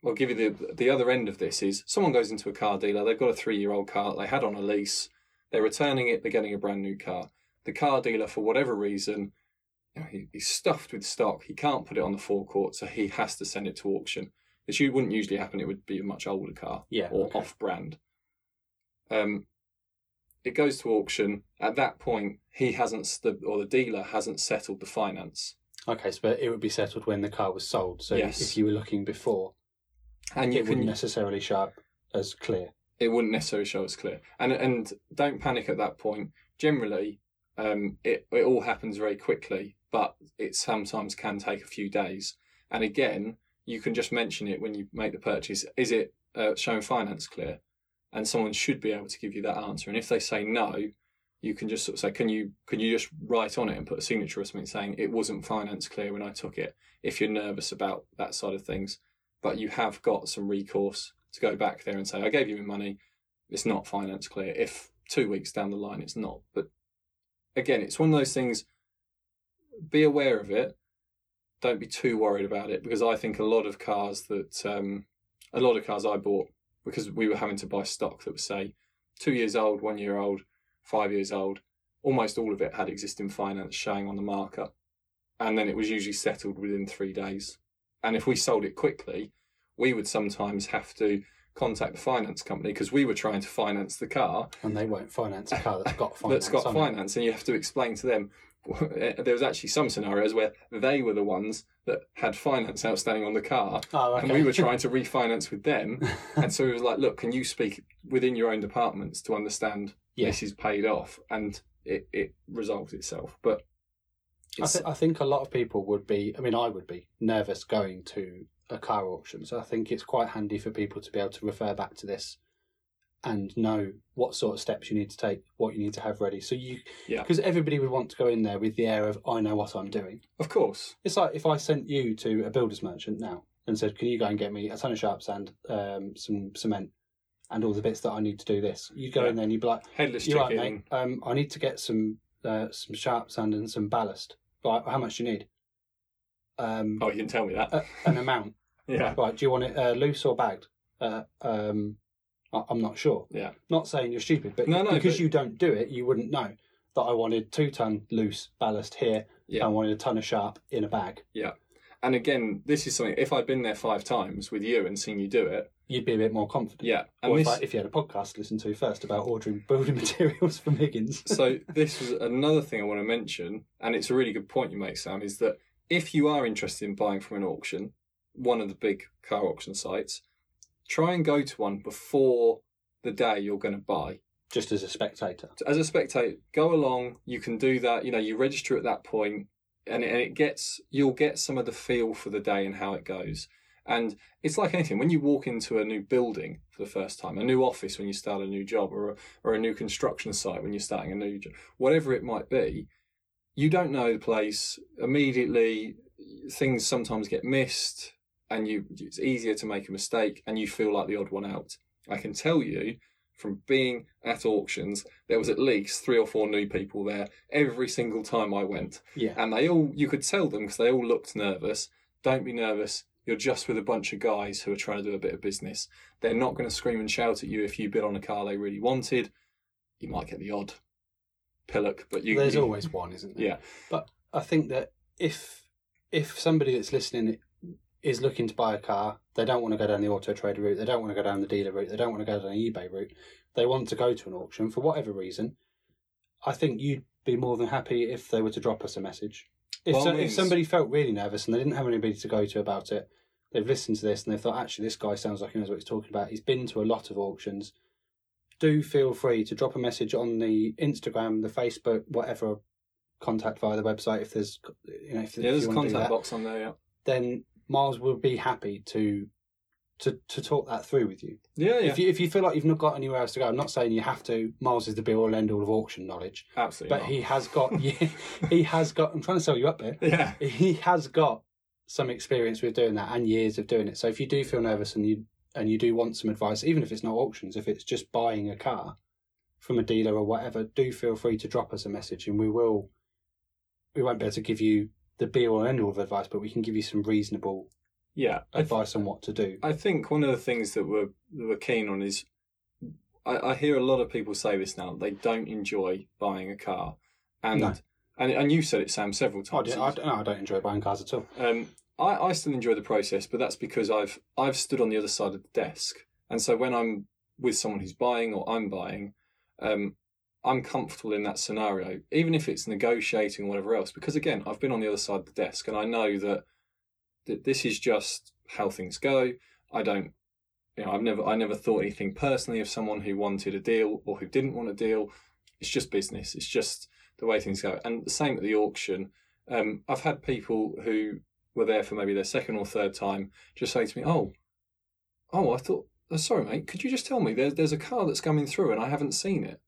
[SPEAKER 1] I'll give you the the other end of this is someone goes into a car dealer, they've got a three year old car that they had on a lease, they're returning it, they're getting a brand new car. The car dealer, for whatever reason, you know, he, he's stuffed with stock. He can't put it on the forecourt, so he has to send it to auction. This wouldn't usually happen. It would be a much older car
[SPEAKER 2] Yeah.
[SPEAKER 1] or
[SPEAKER 2] okay.
[SPEAKER 1] off brand. Um, it goes to auction. At that point, he hasn't or the dealer hasn't settled the finance,
[SPEAKER 2] Okay, so it would be settled when the car was sold. So
[SPEAKER 1] Yes.
[SPEAKER 2] if you were looking before,
[SPEAKER 1] and
[SPEAKER 2] it wouldn't necessarily show up as clear.
[SPEAKER 1] it wouldn't necessarily show as clear. And and don't panic at that point. Generally, um, it it all happens very quickly, but it sometimes can take a few days. And again, you can just mention it when you make the purchase. Is it uh, showing finance clear? And someone should be able to give you that answer. And if they say no, you can just sort of say, can you can you just write on it and put a signature or something saying it wasn't finance clear when I took it? If you're nervous about that side of things, but you have got some recourse to go back there and say, I gave you my money, it's not finance clear. If two weeks down the line it's not, but again, it's one of those things. Be aware of it. Don't be too worried about it because I think a lot of cars that um, a lot of cars I bought because we were having to buy stock that was say two years old, one year old, five years old. Almost all of it had existing finance showing on the marker, and then it was usually settled within three days. And if we sold it quickly, we would sometimes have to contact the finance company because we were trying to finance the car
[SPEAKER 2] And they won't finance a car that's got finance.
[SPEAKER 1] that's got
[SPEAKER 2] it.
[SPEAKER 1] finance, and you have to explain to them. There was actually some scenarios where they were the ones that had finance outstanding on the car,
[SPEAKER 2] Oh, okay.
[SPEAKER 1] and we were trying to refinance with them. And so it was like, look, can you speak within your own departments to understand
[SPEAKER 2] Yeah.
[SPEAKER 1] this is paid off, and it it resolves itself. But
[SPEAKER 2] I, th- I think a lot of people would be, I mean, I would be nervous going to a car auction. So I think it's quite handy for people to be able to refer back to this and know what sort of steps you need to take, what you need to have ready. So you,
[SPEAKER 1] Yeah.
[SPEAKER 2] because everybody would want to go in there with the air of, I know what I'm doing.
[SPEAKER 1] of course,
[SPEAKER 2] It's like if I sent you to a builder's merchant now and said, can you go and get me a ton of sharp sand, um, some cement, and all the bits that I need to do this? You'd go
[SPEAKER 1] Yeah.
[SPEAKER 2] in there and you'd be like,
[SPEAKER 1] headless
[SPEAKER 2] you're right, mate. Um, I need to get some uh, some sharp sand and some ballast. Right, how much do you need? Um,
[SPEAKER 1] Oh, you didn't tell me that.
[SPEAKER 2] a- an amount.
[SPEAKER 1] yeah,
[SPEAKER 2] Right, do you want it uh, loose or bagged? Uh, um, I- I'm not sure.
[SPEAKER 1] yeah,
[SPEAKER 2] Not saying you're stupid, but
[SPEAKER 1] No, no,
[SPEAKER 2] because
[SPEAKER 1] but-
[SPEAKER 2] you don't do it, you wouldn't know that I wanted two ton loose ballast here.
[SPEAKER 1] Yeah.
[SPEAKER 2] I wanted a ton of sharp in a bag. Yeah.
[SPEAKER 1] And again, this is something. If I'd been there five times with you and seen you do it,
[SPEAKER 2] You'd be a bit more confident.
[SPEAKER 1] yeah, and
[SPEAKER 2] Or if, I, if you had a podcast to listen to first about ordering building materials from Higgins.
[SPEAKER 1] so this was another thing I want to mention, and it's a really good point you make, Sam, is that if you are interested in buying from an auction, one of the big car auction sites, try and go to one before the day you're going to buy.
[SPEAKER 2] just as a spectator.
[SPEAKER 1] As a spectator, go along. You can do that. You know, you register at that point, and it, and it gets you'll get some of the feel for the day and how it goes. And it's like anything when you walk into a new building for the first time, a new office when you start a new job, or a, or a new construction site when you're starting a new job, whatever it might be, you don't know the place immediately. Things sometimes get missed, and you it's easier to make a mistake, and you feel like the odd one out. I can tell you from being at auctions, there was at least three or four new people there every single time I went
[SPEAKER 2] Yeah.
[SPEAKER 1] and they all you could tell them because they all looked nervous don't be nervous you're just with a bunch of guys who are trying to do a bit of business they're not going to scream and shout at you if you bid on a car they really wanted you might get the odd pillock but you
[SPEAKER 2] There's
[SPEAKER 1] you-
[SPEAKER 2] always one, isn't there?
[SPEAKER 1] yeah
[SPEAKER 2] But I think that if if somebody that's listening is looking to buy a car, they don't want to go down the auto trader route, they don't want to go down the dealer route, they don't want to go down the eBay route, they want to go to an auction for whatever reason. I think you'd be more than happy if they were to drop us a message. If, so, if somebody felt really nervous and they didn't have anybody to go to about it, they've listened to this and they've thought, actually, this guy sounds like he knows what he's talking about. He's been to a lot of auctions. Do feel free to drop a message on the Instagram, the Facebook, whatever contact via the website if there's you know if,
[SPEAKER 1] yeah
[SPEAKER 2] if
[SPEAKER 1] there's a
[SPEAKER 2] want to do
[SPEAKER 1] contact
[SPEAKER 2] that,
[SPEAKER 1] box on there yeah
[SPEAKER 2] then Miles will be happy to to to talk that through with you.
[SPEAKER 1] yeah yeah
[SPEAKER 2] If you if you feel like you've not got anywhere else to go, I'm not saying you have to. Miles is the be all end all of auction knowledge,
[SPEAKER 1] absolutely
[SPEAKER 2] but
[SPEAKER 1] not.
[SPEAKER 2] he has got yeah, he has got. I'm trying to sell you up there.
[SPEAKER 1] yeah
[SPEAKER 2] He has got some experience with doing that and years of doing it. So if you do feel nervous and you and you do want some advice, even if it's not auctions, if it's just buying a car from a dealer or whatever, do feel free to drop us a message and we will. We won't be able to give you the be all and end all of advice, but we can give you some reasonable
[SPEAKER 1] yeah I th-
[SPEAKER 2] advice on what to do.
[SPEAKER 1] I think one of the things that we're that we're keen on is I, I hear a lot of people say this now they don't enjoy buying a car, and
[SPEAKER 2] No.
[SPEAKER 1] and and you said it, Sam, several times.
[SPEAKER 2] I, don't, no, I don't enjoy buying cars at all.
[SPEAKER 1] Um, I, I still enjoy the process, but that's because I've I've stood on the other side of the desk, and so when I'm with someone who's buying or I'm buying, um, I'm comfortable in that scenario, even if it's negotiating or whatever else. Because again, I've been on the other side of the desk, and I know that that this is just how things go. I don't, you know, I've never I never thought anything personally of someone who wanted a deal or who didn't want a deal. It's just business. It's just the way things go. And the same at the auction. Um, I've had people who were there for maybe their second or third time just say to me, "Oh, oh, I thought oh, sorry, mate, could you just tell me there's there's a car that's coming through and I haven't seen it,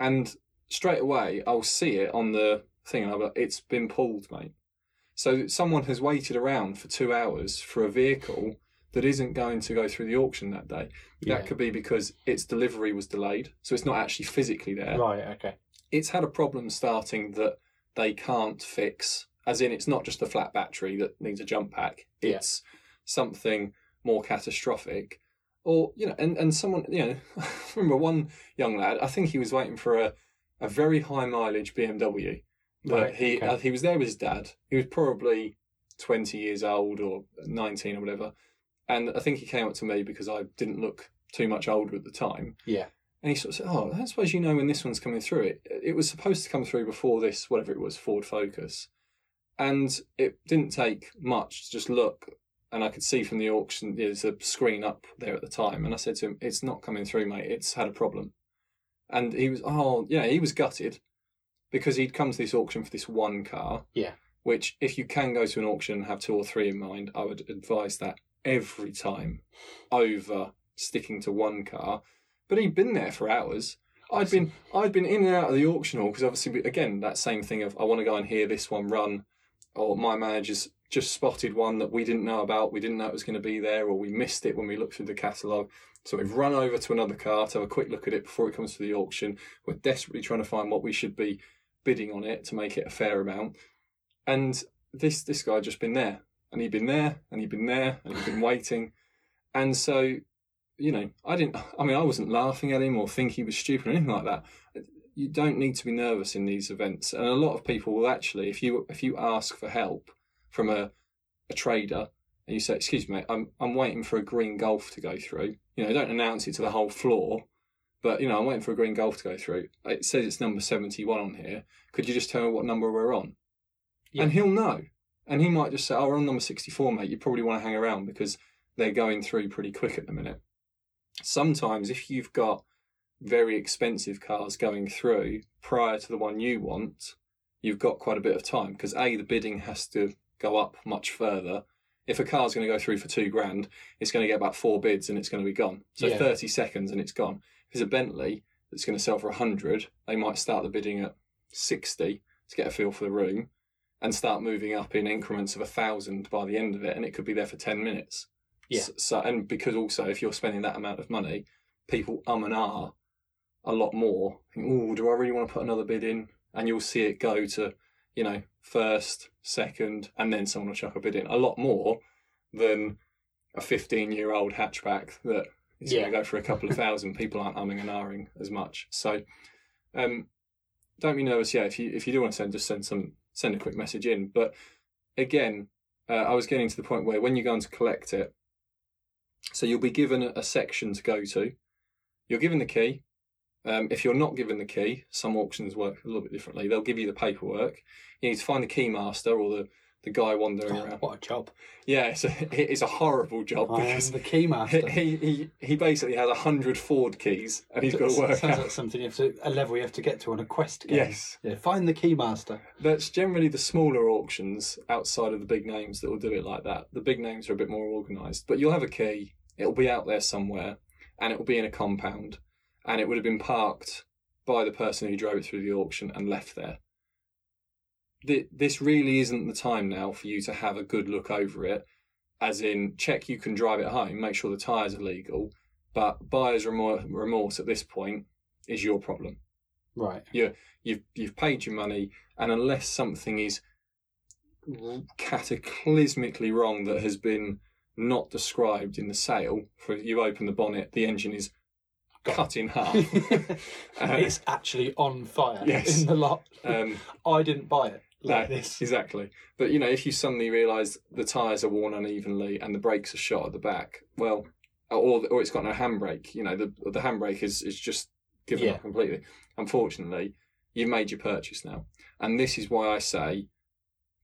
[SPEAKER 1] and straight away I'll see it on the thing and I'll be like, it's been pulled, mate. So someone has waited around for two hours for a vehicle that isn't going to go through the auction that day.
[SPEAKER 2] Yeah.
[SPEAKER 1] That could be because its delivery was delayed, so it's not actually physically there.
[SPEAKER 2] Right. Okay.
[SPEAKER 1] It's had a problem starting that they can't fix, as in it's not just a flat battery that needs a jump pack.
[SPEAKER 2] Yeah.
[SPEAKER 1] It's something more catastrophic. Or, you know, and, and someone, you know, I remember one young lad, I think he was waiting for a, a very high mileage BMW. But
[SPEAKER 2] Right,
[SPEAKER 1] he
[SPEAKER 2] okay.
[SPEAKER 1] uh, he was there with his dad. He was probably 20 years old or 19 or whatever. And I think he came up to me because I didn't look too much older at the time.
[SPEAKER 2] Yeah.
[SPEAKER 1] And he sort of said, "Oh, I suppose you know when this one's coming through. It it was supposed to come through before this, whatever it was, Ford Focus, and it didn't take much to just look, and I could see from the auction there's a screen up there at the time, and I said to him, "It's not coming through, mate. It's had a problem," and he was, "Oh, yeah," he was gutted because he'd come to this auction for this one car.
[SPEAKER 2] Yeah.
[SPEAKER 1] Which, if you can go to an auction and have two or three in mind, I would advise that every time over sticking to one car. But he'd been there for hours. I'd been I'd been in and out of the auction hall because obviously again that same thing of I want to go and hear this one run, or my manager's just spotted one that we didn't know about. We didn't know it was going to be there, or we missed it when we looked through the catalogue. So we've run over to another car to have a quick look at it before it comes to the auction. We're desperately trying to find what we should be bidding on it to make it a fair amount. And this this guy had just been there, and he'd been there, and he'd been there, and he'd been waiting, and so you know, I didn't. I mean, I wasn't laughing at him or think he was stupid or anything like that. You don't need to be nervous in these events, and a lot of people will actually, if you if you ask for help from a a trader and you say, "Excuse me, mate, I'm I'm waiting for a green golf to go through," you know, don't announce it to the whole floor, but you know, I'm waiting for a green golf to go through. It says it's number seventy one on here. Could you just tell me what number we're on?
[SPEAKER 2] Yeah.
[SPEAKER 1] And he'll know, and he might just say, "Oh, we're on number sixty four, mate. You probably want to hang around because they're going through pretty quick at the minute." sometimes if you've got very expensive cars going through prior to the one you want, you've got quite a bit of time because a the bidding has to go up much further. If a car's going to go through for two grand, it's going to get about four bids and it's going to be gone. So
[SPEAKER 2] Yeah.
[SPEAKER 1] thirty seconds and it's gone. If it's a Bentley that's going to sell for a hundred, they might start the bidding at sixty to get a feel for the room, and start moving up in increments of a thousand by the end of it, and it could be there for ten minutes.
[SPEAKER 2] Yeah.
[SPEAKER 1] So, and because also if you're spending that amount of money, people um and ah a lot more. Oh, do I really want to put another bid in? And you'll see it go to, you know, first, second, and then someone will chuck a bid in a lot more than a 15 year old hatchback that is
[SPEAKER 2] Yeah.
[SPEAKER 1] going to go for a couple of thousand. People aren't umming and ahhing as much. So, um, don't be nervous. Yeah, if you if you do want to send, just send some send a quick message in. But again, uh, I was getting to the point where when you're going to collect it, so you'll be given a, a section to go to. You're given the key. Um, if you're not given the key, some auctions work a little bit differently. They'll give you the paperwork. You need to find the key master or the, the guy wandering
[SPEAKER 2] Oh,
[SPEAKER 1] around.
[SPEAKER 2] what a job!
[SPEAKER 1] Yeah, it's a, it's a horrible job
[SPEAKER 2] I am
[SPEAKER 1] because
[SPEAKER 2] the key master.
[SPEAKER 1] he, he, he basically has a hundred Ford keys and he's got to work
[SPEAKER 2] Sounds
[SPEAKER 1] out.
[SPEAKER 2] like something you have to a level you have to get to on a quest game.
[SPEAKER 1] Yes.
[SPEAKER 2] Yeah, find the key master.
[SPEAKER 1] That's generally the smaller auctions outside of the big names that will do it like that. The big names are a bit more organised, but you'll have a key. It'll be out there somewhere, and it will be in a compound, and it would have been parked by the person who drove it through the auction and left there. This really isn't the time now for you to have a good look over it, as in check you can drive it home, make sure the tyres are legal, but buyer's remorse at this point is your problem
[SPEAKER 2] Right.
[SPEAKER 1] you've you've paid your money, and unless something is cataclysmically wrong that has been not described in the sale, for you open the bonnet, the engine is cut in half. Uh,
[SPEAKER 2] it's actually on fire
[SPEAKER 1] yes.
[SPEAKER 2] in the lot.
[SPEAKER 1] um,
[SPEAKER 2] I didn't buy it like
[SPEAKER 1] no,
[SPEAKER 2] this.
[SPEAKER 1] exactly. But you know, if you suddenly realise the tyres are worn unevenly and the brakes are shot at the back, well, or or it's got no handbrake. You know, the the handbrake is is just given
[SPEAKER 2] Yeah.
[SPEAKER 1] up completely. Unfortunately, you've made your purchase now, and this is why I say,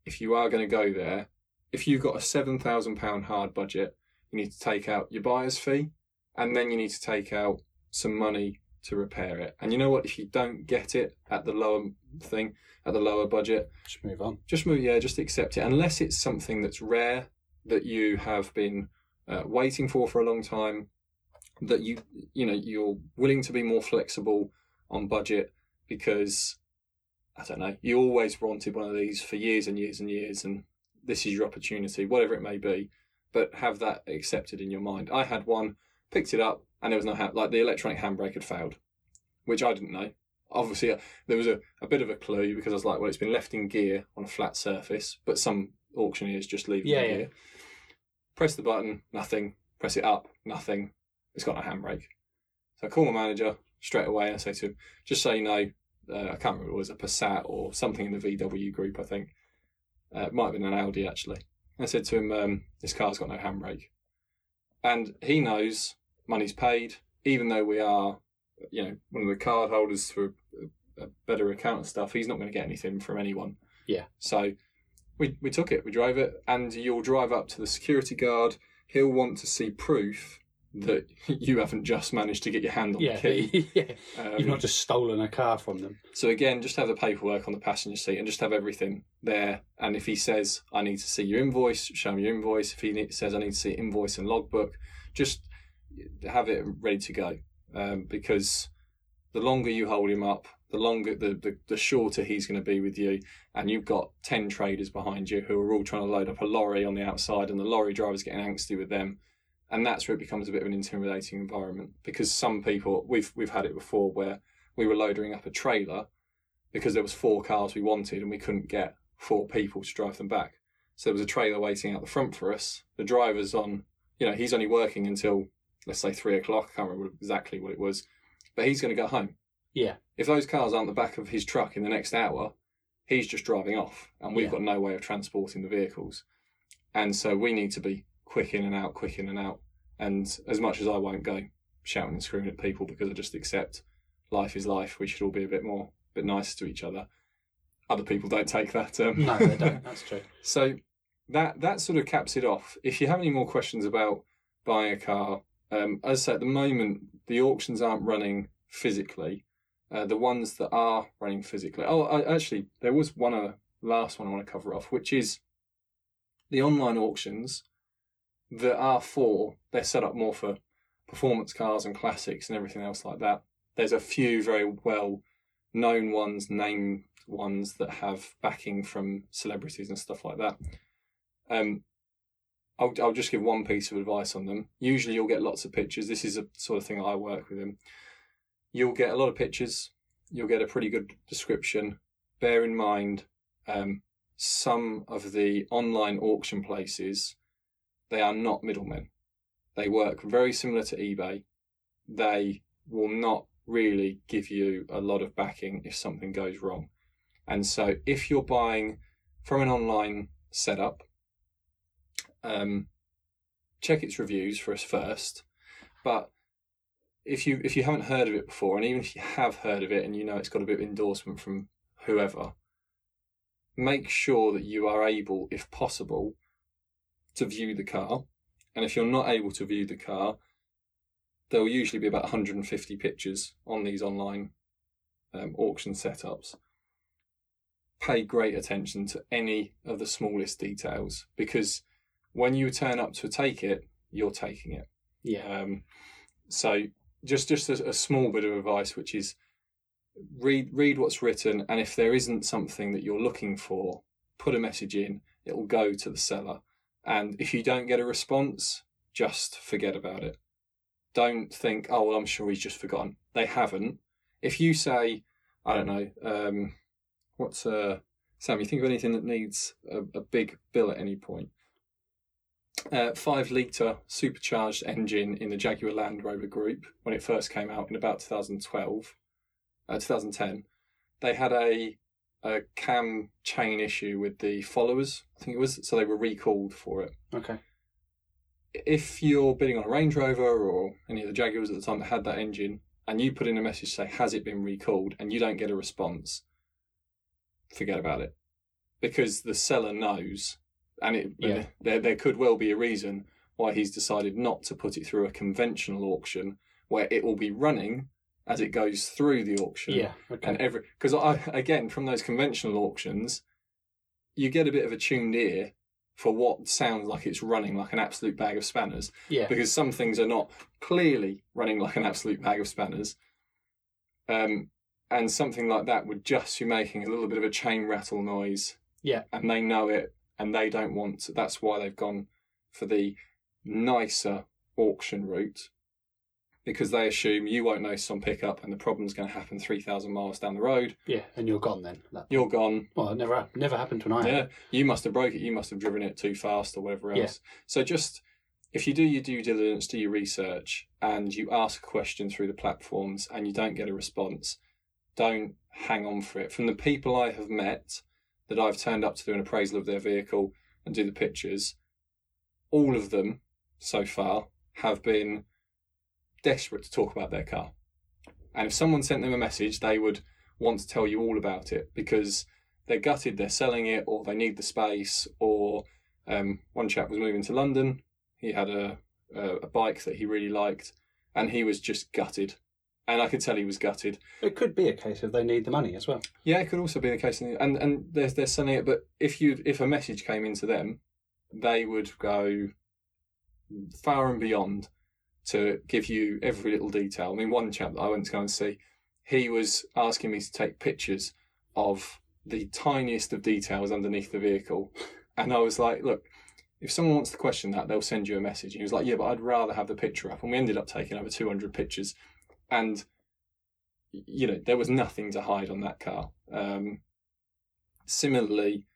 [SPEAKER 1] if you are going to go there, if you've got a seven thousand pound hard budget, you need to take out your buyer's fee, and then you need to take out some money to repair it. And you know what? If you don't get it at the lower thing, at the lower budget,
[SPEAKER 2] Just move on.
[SPEAKER 1] just move yeah just accept it unless it's something that's rare that you have been uh, waiting for for a long time that you you know you're willing to be more flexible on budget because I don't know you always wanted one of these for years and years and years and this is your opportunity whatever it may be but have that accepted in your mind I had one picked it up and there was no ha- like the electronic handbrake had failed which I didn't know obviously uh, there was a, a bit of a clue because I was like well it's been left in gear on a flat surface but some auctioneers just leave it
[SPEAKER 2] Yeah,
[SPEAKER 1] in
[SPEAKER 2] yeah.
[SPEAKER 1] gear press the button nothing press it up nothing it's got no handbrake. So I call my manager straight away and I say to him, just so you know, uh, I can't remember, it was a Passat or something in the VW group, I think. Uh, it might have been an Audi actually. I said to him, um, this car's got no handbrake. And he knows money's paid, even though we are, you know, one of the card holders for a, a better account and stuff, he's not going to get anything from anyone.
[SPEAKER 2] Yeah.
[SPEAKER 1] So we, we took it, we drove it, and you'll drive up to the security guard. He'll want to see proof that you haven't just managed to get your hand on
[SPEAKER 2] Yeah,
[SPEAKER 1] the key.
[SPEAKER 2] yeah.
[SPEAKER 1] Um,
[SPEAKER 2] You've not just stolen a car from them.
[SPEAKER 1] so again, just have the paperwork on the passenger seat and just have everything there. And if he says, "I need to see your invoice," show him your invoice. If he says, "I need to see invoice and logbook," just have it ready to go. Um, because the longer you hold him up, the longer the, the, the shorter he's going to be with you. And you've got ten traders behind you who are all trying to load up a lorry on the outside, and the lorry driver's getting angsty with them. And that's where it becomes a bit of an intimidating environment because some people we've we've had it before where we were loading up a trailer because there was four cars we wanted and we couldn't get four people to drive them back. So there was a trailer waiting out the front for us. The driver's on, you know, he's only working until let's say three o'clock. I can't remember exactly what it was, but he's going to go home.
[SPEAKER 2] Yeah.
[SPEAKER 1] If those cars aren't the back of his truck in the next hour, he's just driving off, and we've
[SPEAKER 2] Yeah.
[SPEAKER 1] got no way of transporting the vehicles. And so we need to be quick in and out, quick in and out. And as much as I won't go shouting and screaming at people because I just accept life is life, we should all be a bit more, a bit nicer to each other. Other people don't take that. Um,
[SPEAKER 2] No, they don't. That's true.
[SPEAKER 1] so that that sort of caps it off. If you have any more questions about buying a car, um, as I said, at the moment the auctions aren't running physically. Uh, the ones that are running physically. Oh, I, actually, there was one uh, last one I want to cover off, which is the online auctions that are for. They're set up more for performance cars and classics and everything else like that. There's a few very well known ones, named ones that have backing from celebrities and stuff like that. Um, I'll, I'll just give one piece of advice on them. Usually, you'll get lots of pictures. This is a sort of thing I work with them. You'll get a lot of pictures. You'll get a pretty good description. Bear in mind, um, some of the online auction places, they are not middlemen. They work very similar to eBay. They will not really give you a lot of backing if something goes wrong. And so, if you're buying from an online setup, um, check its reviews for us first. But if you if you haven't heard of it before, and even if you have heard of it and you know it's got a bit of endorsement from whoever, make sure that you are able, if possible, to view the car. And if you're not able to view the car, there will usually be about 150 pictures on these online um, auction setups. Pay great attention to any of the smallest details because when you turn up to take it, you're taking it.
[SPEAKER 2] Yeah.
[SPEAKER 1] Um, so just just a, a small bit of advice, which is read read what's written, and if there isn't something that you're looking for, put a message in. It will go to the seller, and if you don't get a response, just forget about it. Don't think, oh well, I'm sure he's just forgotten. They haven't. If you say, I don't know, um, what's uh, Sam? You think of anything that needs a, a big bill at any point? Uh, five litre supercharged engine in the Jaguar Land Rover group when it first came out in about 2012, uh, 2010. They had a, a cam chain issue with the followers, I think it was, so they were recalled for it.
[SPEAKER 2] Okay.
[SPEAKER 1] If you're bidding on a Range Rover or any of the Jaguars at the time that had that engine, and you put in a message say, has it been recalled, and you don't get a response, forget about it. Because the seller knows and it
[SPEAKER 2] Yeah.
[SPEAKER 1] and there there could well be a reason why he's decided not to put it through a conventional auction where it will be running as it goes through the auction
[SPEAKER 2] Yeah. Okay.
[SPEAKER 1] and every because I again from those conventional auctions you get a bit of a tuned ear for what sounds like it's running like an absolute bag of spanners
[SPEAKER 2] Yeah.
[SPEAKER 1] because some things are not clearly running like an absolute bag of spanners. Um, and something like that would just be making a little bit of a chain rattle noise.
[SPEAKER 2] Yeah.
[SPEAKER 1] And they know it and they don't want to. That's why they've gone for the nicer auction route because they assume you won't notice on pickup and the problem's going to happen 3,000 miles down the road.
[SPEAKER 2] Yeah, and you're gone then.
[SPEAKER 1] You're gone.
[SPEAKER 2] well, it never never happened when I
[SPEAKER 1] Yeah, you must have broke it. You must have driven it too fast or whatever else.
[SPEAKER 2] Yeah.
[SPEAKER 1] So just if you do your due diligence, do your research, and you ask a question through the platforms and you don't get a response, don't hang on for it. From the people I have met that I've turned up to do an appraisal of their vehicle and do the pictures, all of them so far have been desperate to talk about their car. And if someone sent them a message, they would want to tell you all about it because they're gutted, they're selling it, or they need the space. Or um, one chap was moving to London. He had a, a a bike that he really liked, and he was just gutted. And I could tell he was gutted.
[SPEAKER 2] It could be a case of they need the money as well.
[SPEAKER 1] Yeah, it could also be the case, the, and and they're they're selling it. But if you if a message came into them, they would go far and beyond to give you every little detail. I mean, one chap that I went to go and see, he was asking me to take pictures of the tiniest of details underneath the vehicle, and I was like, look. If someone wants to question that, they'll send you a message. He was like, "Yeah, but I'd rather have the picture up." And we ended up taking over 200 pictures, and you know there was nothing to hide on that car. Um, similarly,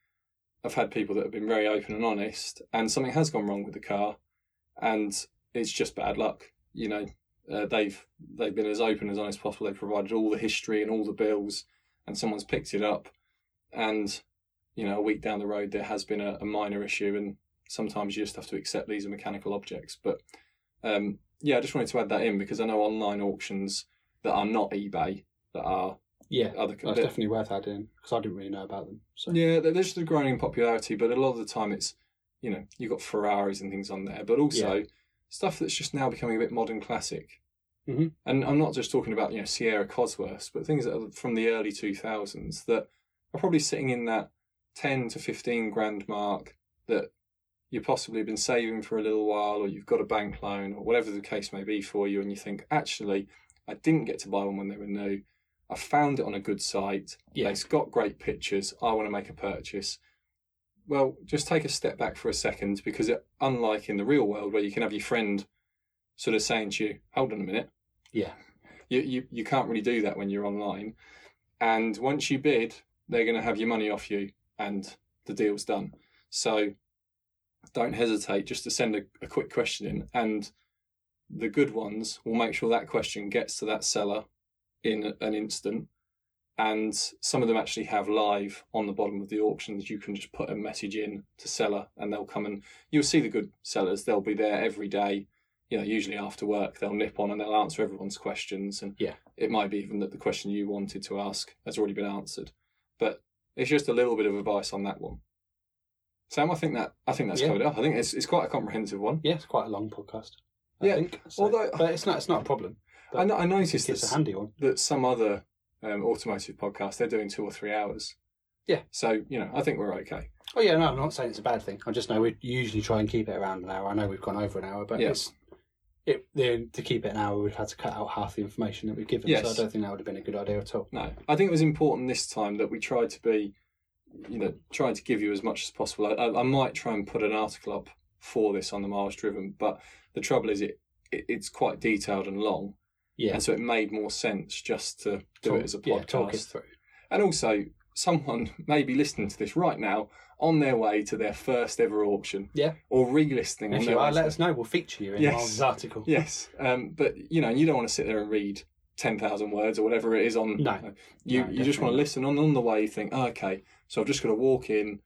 [SPEAKER 1] I've had people that have been very open and honest, and something has gone wrong with the car, and it's just bad luck. You know, uh, they've they've been as open as honest possible. They've provided all the history and all the bills, and someone's picked it up, and you know, a week down the road there has been a, a minor issue, and sometimes you just have to accept these are mechanical objects. But um, yeah, I just wanted to add that in because I know online auctions that are not eBay that are
[SPEAKER 2] Yeah,
[SPEAKER 1] other
[SPEAKER 2] that's definitely worth adding because I didn't really know about them. So
[SPEAKER 1] yeah, they're just growing in popularity, but a lot of the time it's, you know, you've got Ferraris and things on there, but also stuff that's just now becoming a bit modern classic.
[SPEAKER 2] Mhm.
[SPEAKER 1] And I'm not just talking about, you know, Sierra Cosworths, but things that are from the early 2000s that are probably sitting in that 10 to 15 grand mark that you possibly been saving for a little while or you've got a bank loan or whatever the case may be for you and you think, actually, I didn't get to buy one when they were new. I found it on a good site.
[SPEAKER 2] Yeah.
[SPEAKER 1] It's got great pictures. I want to make a purchase. Well, just take a step back for a second because, it, unlike in the real world where you can have your friend sort of saying to you, hold on a minute,
[SPEAKER 2] yeah,
[SPEAKER 1] you, you, you can't really do that when you're online. And once you bid, they're going to have your money off you and the deal's done. So don't hesitate just to send a, a quick question in. And the good ones will make sure that question gets to that seller in an instant. And some of them actually have live on the bottom of the auction that You can just put a message in to seller and they'll come and you'll see the good sellers. They'll be there every day. You know, usually after work, they'll nip on and they'll answer everyone's questions. And
[SPEAKER 2] Yeah.
[SPEAKER 1] it might be even that the question you wanted to ask has already been answered. But it's just a little bit of advice on that one. Sam, I think that I think that's
[SPEAKER 2] Yeah.
[SPEAKER 1] covered up. I think it's it's quite a comprehensive one.
[SPEAKER 2] yeah. It's quite a long podcast. I
[SPEAKER 1] Yeah,
[SPEAKER 2] think. So-
[SPEAKER 1] although-
[SPEAKER 2] but it's not. It's not a problem.
[SPEAKER 1] I, no- I noticed
[SPEAKER 2] It's a handy one.
[SPEAKER 1] that some other um, automotive podcasts they're doing two or three hours.
[SPEAKER 2] Yeah.
[SPEAKER 1] So you know, I think we're okay.
[SPEAKER 2] Oh yeah, no, I'm not saying it's a bad thing. I just know we usually try and keep it around an hour. I know we've gone over an hour, but it's it the, to keep it an hour. We've had to cut out half the information that we've given.
[SPEAKER 1] Yes.
[SPEAKER 2] So I don't think that would have been a good idea at all.
[SPEAKER 1] No, I think it was important this time that we tried to be, you know, trying to give you as much as possible. I, I, might try and put an article up for this on the miles driven, but the trouble is it, it it's quite detailed and long,
[SPEAKER 2] Yeah,
[SPEAKER 1] and so it made more sense just to do
[SPEAKER 2] talk,
[SPEAKER 1] it as a
[SPEAKER 2] yeah,
[SPEAKER 1] podcast.
[SPEAKER 2] through.
[SPEAKER 1] And also, someone may be listening to this right now on their way to their first ever auction.
[SPEAKER 2] Yeah.
[SPEAKER 1] Or re-listening on
[SPEAKER 2] If you are, let us know. We'll feature you in
[SPEAKER 1] Yes.
[SPEAKER 2] Miles' article.
[SPEAKER 1] Yes, um, but you know, you don't want to sit there and read ten thousand words or whatever it is on.
[SPEAKER 2] No.
[SPEAKER 1] you
[SPEAKER 2] No,
[SPEAKER 1] you just want to listen on on the way. You think, oh, okay, so I'm just going to walk in.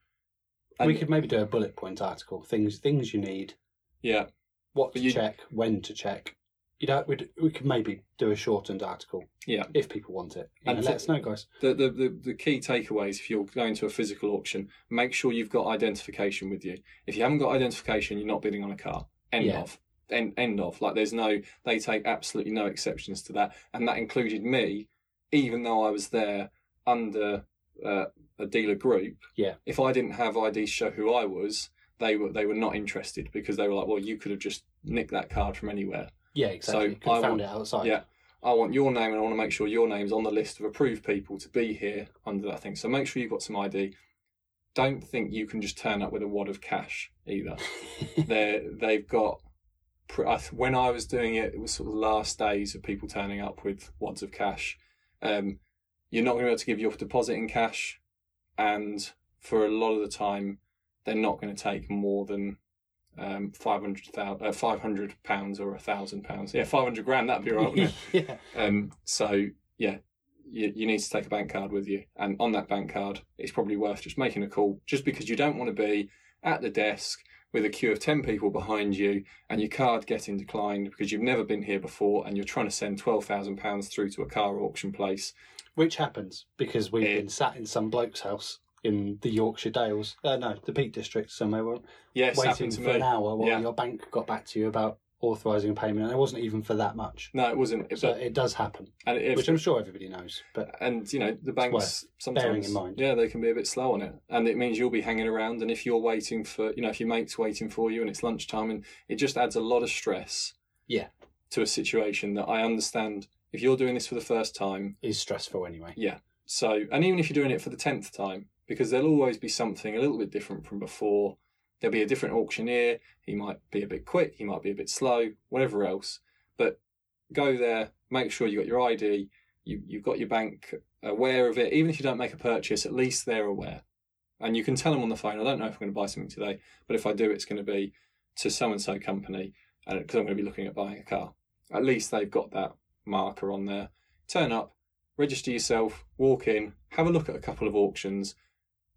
[SPEAKER 2] We could maybe do a bullet point article. Things things you need.
[SPEAKER 1] yeah,
[SPEAKER 2] What to
[SPEAKER 1] you-
[SPEAKER 2] check. When to check. You know, we'd, we could maybe do a shortened article
[SPEAKER 1] yeah.
[SPEAKER 2] if people want it. You
[SPEAKER 1] And
[SPEAKER 2] know, let us know, guys.
[SPEAKER 1] The, the the the key takeaways if you're going to a physical auction, make sure you've got identification with you. If you haven't got identification, you're not bidding on a car. End
[SPEAKER 2] Yeah.
[SPEAKER 1] of. End end of. Like there's no. They take absolutely no exceptions to that, and that included me, even though I was there under uh, a dealer group.
[SPEAKER 2] Yeah.
[SPEAKER 1] If I didn't have ID to show who I was, they were they were not interested because they were like, well, you could have just nicked that card from anywhere.
[SPEAKER 2] Yeah, exactly.
[SPEAKER 1] So I
[SPEAKER 2] found
[SPEAKER 1] want-
[SPEAKER 2] it outside.
[SPEAKER 1] Yeah. I want your name and I want to make sure your name's on the list of approved people to be here under that thing. So make sure you've got some ID. Don't think you can just turn up with a wad of cash either. They they've got. pr- I th- When I was doing it, it was sort of the last days of people turning up with wads of cash. Um, you're not going to be able to give your deposit in cash, and for a lot of the time, they're not going to take more than um, 500, uh, 500 pounds or a thousand pounds. Yeah, 500 grand, that'd be right.
[SPEAKER 2] yeah.
[SPEAKER 1] Um, so yeah, you, you need to take a bank card with you, and on that bank card, it's probably worth just making a call, just because you don't want to be at the desk with a queue of ten people behind you, and your card getting declined because you've never been here before, and you're trying to send twelve thousand pounds through to a car auction place.
[SPEAKER 2] Which happens because we've been sat in some bloke's house in the Yorkshire Dales, uh, no, the Peak District somewhere, weren't-
[SPEAKER 1] Yes,
[SPEAKER 2] waiting for an hour while
[SPEAKER 1] Yeah.
[SPEAKER 2] your bank got back to you about authorising a payment, and it wasn't even for that much.
[SPEAKER 1] No, it wasn't.
[SPEAKER 2] So
[SPEAKER 1] but,
[SPEAKER 2] it does happen,
[SPEAKER 1] and if,
[SPEAKER 2] which I'm sure everybody knows. But
[SPEAKER 1] and you know the banks sometimes
[SPEAKER 2] bearing in mind.
[SPEAKER 1] yeah they can be a bit slow on it and it means you'll be hanging around and if you're waiting for you know if your mate's waiting for you and it's lunchtime and it just adds a lot of stress
[SPEAKER 2] Yeah.
[SPEAKER 1] to a situation that i understand if you're doing this for the first time
[SPEAKER 2] is stressful anyway. Yeah.
[SPEAKER 1] So and even if you're doing it for the 10th time because there'll always be something a little bit different from before. There'll be a different auctioneer. He might be a bit quick. He might be a bit slow whatever else. But go there make sure you got your id you, you've got your bank aware of it. Even if you don't make a purchase at least they're aware. And you can tell them on the phone i don't know if i'm going to buy something today but if i do it's going to be to so and so company and because i'm going to be looking at buying a car. At least they've got that marker on there turn up register yourself, walk in, have a look at a couple of auctions.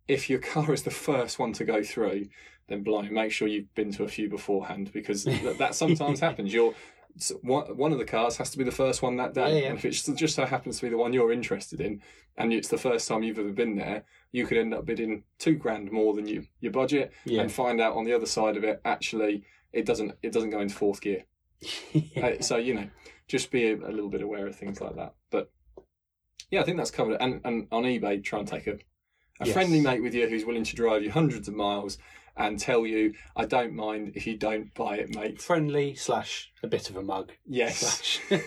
[SPEAKER 1] If your car is the first one to go through, then blimey, make sure you've been to a few beforehand because that, that sometimes happens. You're one of the cars has to be the first one that day,
[SPEAKER 2] Yeah, yeah.
[SPEAKER 1] and if it just just so happens to be the one you're interested in, and it's the first time you've ever been there, you could end up bidding two grand more than you your budget,
[SPEAKER 2] Yeah.
[SPEAKER 1] and find out on the other side of it actually it doesn't it doesn't go into fourth gear. Uh, so you know, just be a, a little bit aware of things like that. But yeah, I think that's covered. And and on eBay, try and take a a
[SPEAKER 2] Yes.
[SPEAKER 1] friendly mate with you who's willing to drive you hundreds of miles and tell you, "I don't mind if you don't buy it, mate."
[SPEAKER 2] Friendly slash a bit of a mug.
[SPEAKER 1] Yes.
[SPEAKER 2] Slash.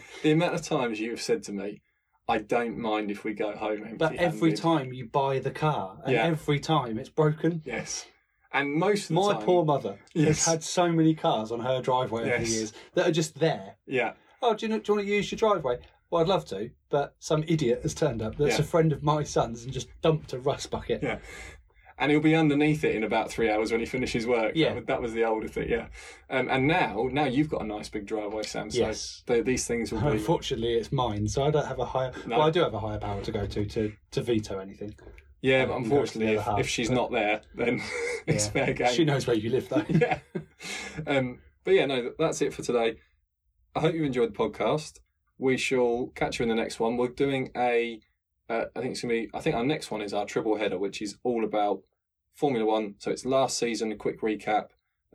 [SPEAKER 1] the amount of times you have said to me, "I don't mind if we go home empty."
[SPEAKER 2] but every time you buy the car, and
[SPEAKER 1] Yeah.
[SPEAKER 2] every time it's broken.
[SPEAKER 1] yes. And most of the
[SPEAKER 2] My
[SPEAKER 1] time,
[SPEAKER 2] poor mother
[SPEAKER 1] Yes.
[SPEAKER 2] has had so many cars on her driveway over the
[SPEAKER 1] Yes.
[SPEAKER 2] years that are just there.
[SPEAKER 1] yeah,
[SPEAKER 2] Oh, do you, know, do you want to use your driveway? Well, I'd love to, but some idiot has turned up that's
[SPEAKER 1] Yeah.
[SPEAKER 2] a friend of my son's and just dumped a rust bucket.
[SPEAKER 1] Yeah. and he'll be underneath it in about three hours when he finishes work.
[SPEAKER 2] Yeah.
[SPEAKER 1] that, was- that was the older thing. Yeah, um, and now, now you've got a nice big driveway, Sam. So
[SPEAKER 2] Yes.
[SPEAKER 1] the, these things will be.
[SPEAKER 2] Unfortunately, it's mine, so I don't have a higher.
[SPEAKER 1] No.
[SPEAKER 2] Well, I do have a higher power to go to to, to veto anything.
[SPEAKER 1] Yeah, but unfortunately, if, if she's
[SPEAKER 2] but-
[SPEAKER 1] not there, then it's
[SPEAKER 2] Yeah.
[SPEAKER 1] fair game.
[SPEAKER 2] She knows where you live, though.
[SPEAKER 1] yeah. Um, but yeah, no, that's it for today. I hope you enjoyed the podcast. We shall catch you in the next one. We're doing a, uh, I think it's gonna be. I think our next one is our triple header, which is all about Formula One. So it's last season, a quick recap,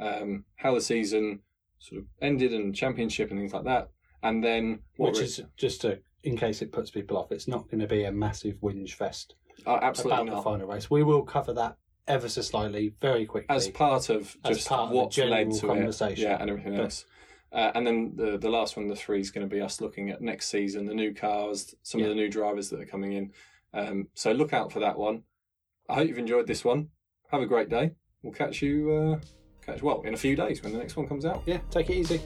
[SPEAKER 1] um, how the season sort of ended, and championship and things like that, and then what
[SPEAKER 2] Which is just to, in case it puts people off, it's not going to be a massive whinge fest
[SPEAKER 1] uh, absolutely
[SPEAKER 2] about the final race. We will cover that ever so slightly, very quickly.
[SPEAKER 1] as part of
[SPEAKER 2] As
[SPEAKER 1] just
[SPEAKER 2] part of the
[SPEAKER 1] what's led
[SPEAKER 2] general
[SPEAKER 1] to
[SPEAKER 2] conversation.
[SPEAKER 1] it, yeah, and everything
[SPEAKER 2] But-
[SPEAKER 1] else. Uh, and then the the last one, the three, is going to be us looking at next season, the new cars, some of the new drivers that are coming in. Um, so look out for that one. I hope you've enjoyed this one. Have a great day. We'll catch you uh, catch well in a few days when the next one comes out.
[SPEAKER 2] yeah, take it easy.